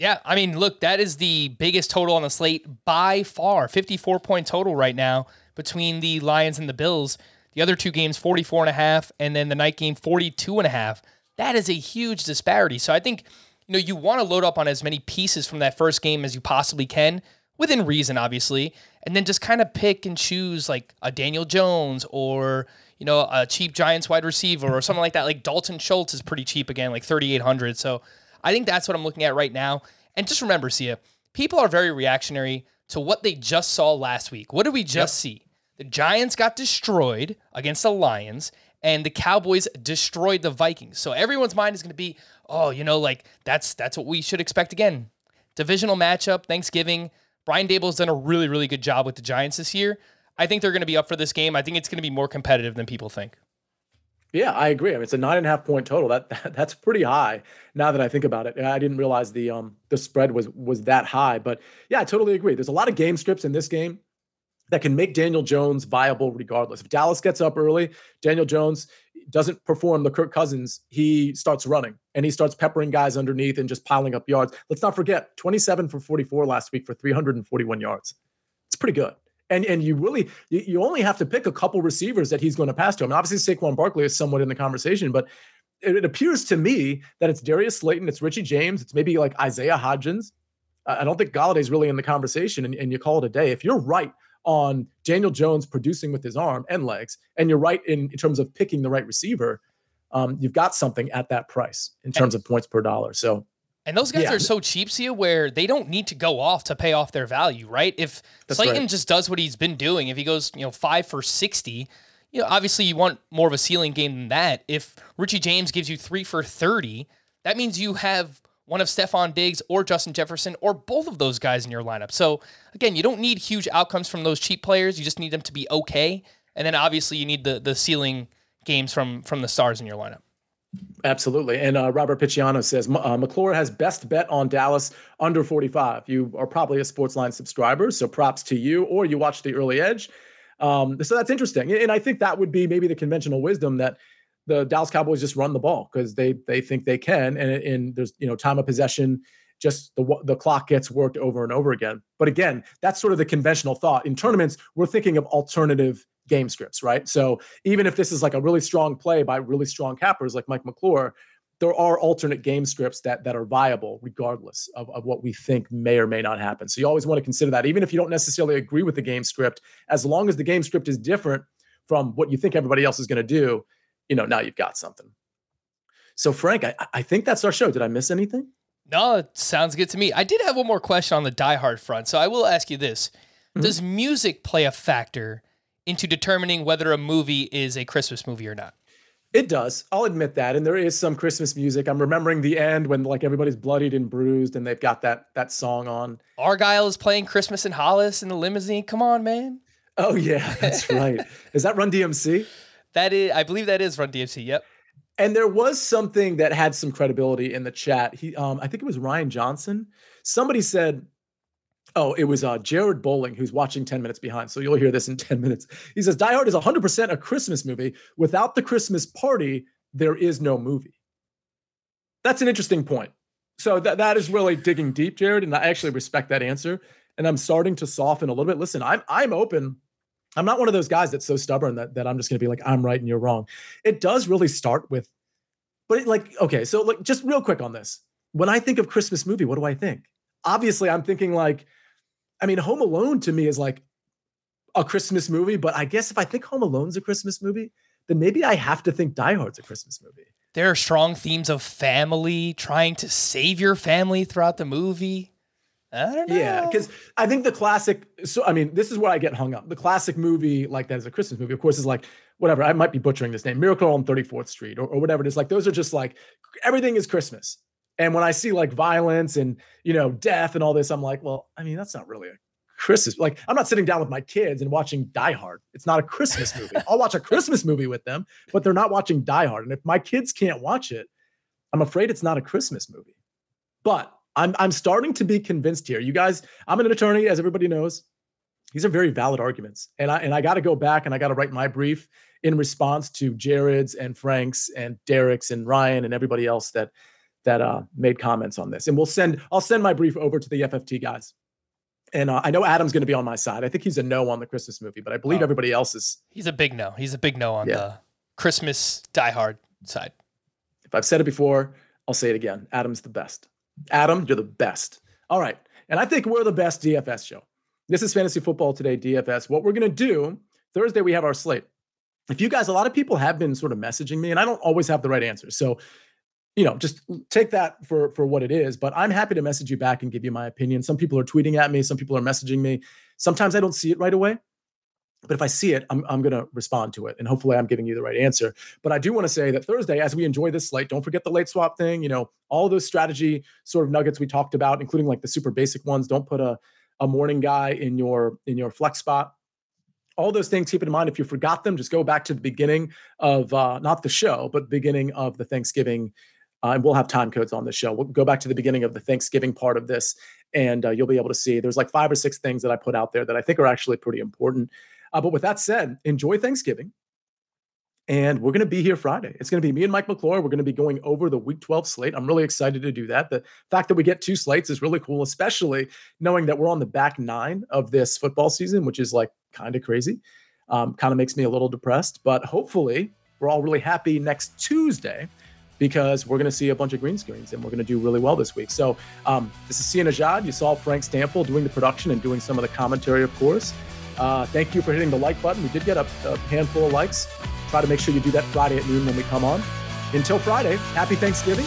Yeah, I mean, look, that is the biggest total on the slate by far. 54 point total right now between the Lions and the Bills. The other two games 44 and a half and then the night game 42 and a half. That is a huge disparity. So I think you know you want to load up on as many pieces from that first game as you possibly can within reason obviously and then just kind of pick and choose like a Daniel Jones or you know a cheap Giants wide receiver or something like that like Dalton Schultz is pretty cheap again like 3800 so I think that's what I'm looking at right now. And just remember, Sia, people are very reactionary to what they just saw last week. What did we just yep. see? The Giants got destroyed against the Lions, and the Cowboys destroyed the Vikings. So everyone's mind is going to be, oh, you know, like that's that's what we should expect again. Divisional matchup, Thanksgiving. Brian Daboll's done a really, really good job with the Giants this year. I think they're going to be up for this game. I think it's going to be more competitive than people think. Yeah, I agree. I mean, it's a nine and a half point total. That, that, that's pretty high. Now that I think about it, I didn't realize the um the spread was was that high. But yeah, I totally agree. There's a lot of game scripts in this game that can make Daniel Jones viable regardless. If Dallas gets up early, Daniel Jones doesn't perform the Kirk Cousins, he starts running and he starts peppering guys underneath and just piling up yards. Let's not forget 27 for 44 last week for 341 yards. It's pretty good. And and you really you, you only have to pick a couple receivers that he's going to pass to. I mean, obviously Saquon Barkley is somewhat in the conversation, but it, it appears to me that it's Darius Slayton, it's Richie James, it's maybe like Isaiah Hodgins. I don't think Golladay's really in the conversation, and, and you call it a day. If you're right on Daniel Jones producing with his arm and legs, and you're right in, in terms of picking the right receiver, um, you've got something at that price in terms of points per dollar. So, and those guys yeah. are so cheap, Sia, where they don't need to go off to pay off their value, right? If That's Slayton right. just does what he's been doing, if he goes, you know, five for 60, you know, obviously you want more of a ceiling game than that. If Richie James gives you three for 30, that means you have one of Stefon Diggs or Justin Jefferson or both of those guys in your lineup. So again, you don't need huge outcomes from those cheap players. You just need them to be okay. And then obviously you need the the ceiling games from from the stars in your lineup. Absolutely. And uh, Robert Picciano says uh, McClure has best bet on Dallas under 45. You are probably a Sportsline subscriber, so props to you, or you watch the early edge. Um, so that's interesting. And I think that would be maybe the conventional wisdom that the Dallas Cowboys just run the ball because they they think they can, and, and there's you know time of possession, just the the clock gets worked over and over again. But again, that's sort of the conventional thought. In tournaments, we're thinking of alternative game scripts, right? So even if this is like a really strong play by really strong cappers like Mike McClure, there are alternate game scripts that that are viable regardless of, of what we think may or may not happen. So you always want to consider that, even if you don't necessarily agree with the game script, as long as the game script is different from what you think everybody else is going to do, you know, now you've got something. So, Frank, I, I think that's our show. Did I miss anything? No, it sounds good to me. I did have one more question on the Die Hard front. So I will ask you this mm-hmm. Does music play a factor into determining whether a movie is a Christmas movie or not? It does. I'll admit that. And there is some Christmas music. I'm remembering the end when like everybody's bloodied and bruised and they've got that that song on. Argyle is playing Christmas in Hollis in the limousine. Come on, man. Oh yeah, that's right. is that Run DMC? That is, I believe that is Run DMC. Yep. And there was something that had some credibility in the chat. He, um, I think it was Ryan Johnson. Somebody said, "Oh, it was uh, Jared Bowling who's watching Ten Minutes Behind." So you'll hear this in ten minutes. He says, "Die Hard is 100% a Christmas movie. Without the Christmas party, there is no movie." That's an interesting point. So that that is really digging deep, Jared, and I actually respect that answer. And I'm starting to soften a little bit. Listen, I'm I'm open I'm not one of those guys that's so stubborn that, that I'm just going to be like, I'm right and you're wrong. It does really start with, but it, like, okay, so like just real quick on this. When I think of Christmas movie, what do I think? Obviously, I'm thinking like, I mean, Home Alone to me is like a Christmas movie, but I guess if I think Home Alone's a Christmas movie, then maybe I have to think Die Hard's a Christmas movie. There are strong themes of family, trying to save your family throughout the movie. I don't know. Yeah, because I think the classic. So I mean, this is where I get hung up. The classic movie like that is a Christmas movie. Of course, is like whatever. I might be butchering this name, Miracle on 34th Street, or, or whatever it is. Like those are just like everything is Christmas. And when I see like violence and you know death and all this, I'm like, well, I mean, that's not really a Christmas. Like I'm not sitting down with my kids and watching Die Hard. It's not a Christmas movie. I'll watch a Christmas movie with them, but they're not watching Die Hard. And if my kids can't watch it, I'm afraid it's not a Christmas movie. But I'm I'm starting to be convinced here. You guys, I'm an attorney, as everybody knows. These are very valid arguments, and I and I got to go back and I got to write my brief in response to Jared's and Frank's and Derek's and Ryan and everybody else that that uh, made comments on this. And we'll send I'll send my brief over to the FFT guys. And uh, I know Adam's going to be on my side. I think he's a no on the Christmas movie, but I believe oh. everybody else is. He's a big no. He's a big no on yeah. the Christmas Die Hard side. If I've said it before, I'll say it again. Adam's the best. Adam, you're the best. All right. And I think we're the best DFS show. This is Fantasy Football Today, DFS. What we're going to do Thursday, we have our slate. If you guys, a lot of people have been sort of messaging me, and I don't always have the right answers. So you know, just take that for for what it is. But I'm happy to message you back and give you my opinion. Some people are tweeting at me, some people are messaging me. Sometimes I don't see it right away. But if I see it, I'm, I'm going to respond to it. And hopefully I'm giving you the right answer. But I do want to say that Thursday, as we enjoy this slate, don't forget the late swap thing. You know, all those strategy sort of nuggets we talked about, including like the super basic ones. Don't put a, a morning guy in your in your flex spot. All those things, keep in mind. If you forgot them, just go back to the beginning of uh, not the show, but beginning of the Thanksgiving. Uh, and we'll have time codes on the show. We'll go back to the beginning of the Thanksgiving part of this, and uh, you'll be able to see there's like five or six things that I put out there that I think are actually pretty important. Uh, but with that said, enjoy Thanksgiving. And we're going to be here Friday. It's going to be me and Mike McClure. We're going to be going over the week 12 slate. I'm really excited to do that. The fact that we get two slates is really cool, especially knowing that we're on the back nine of this football season, which is like kind of crazy. Um, kind of makes me a little depressed, but hopefully we're all really happy next Tuesday because we're going to see a bunch of green screens and we're going to do really well this week. So um, this is Sia Nejad. You saw Frank Stampfl doing the production and doing some of the commentary, of course. Uh, thank you for hitting the like button. We did get a, a handful of likes. Try to make sure you do that Friday at noon when we come on. Until Friday, happy Thanksgiving.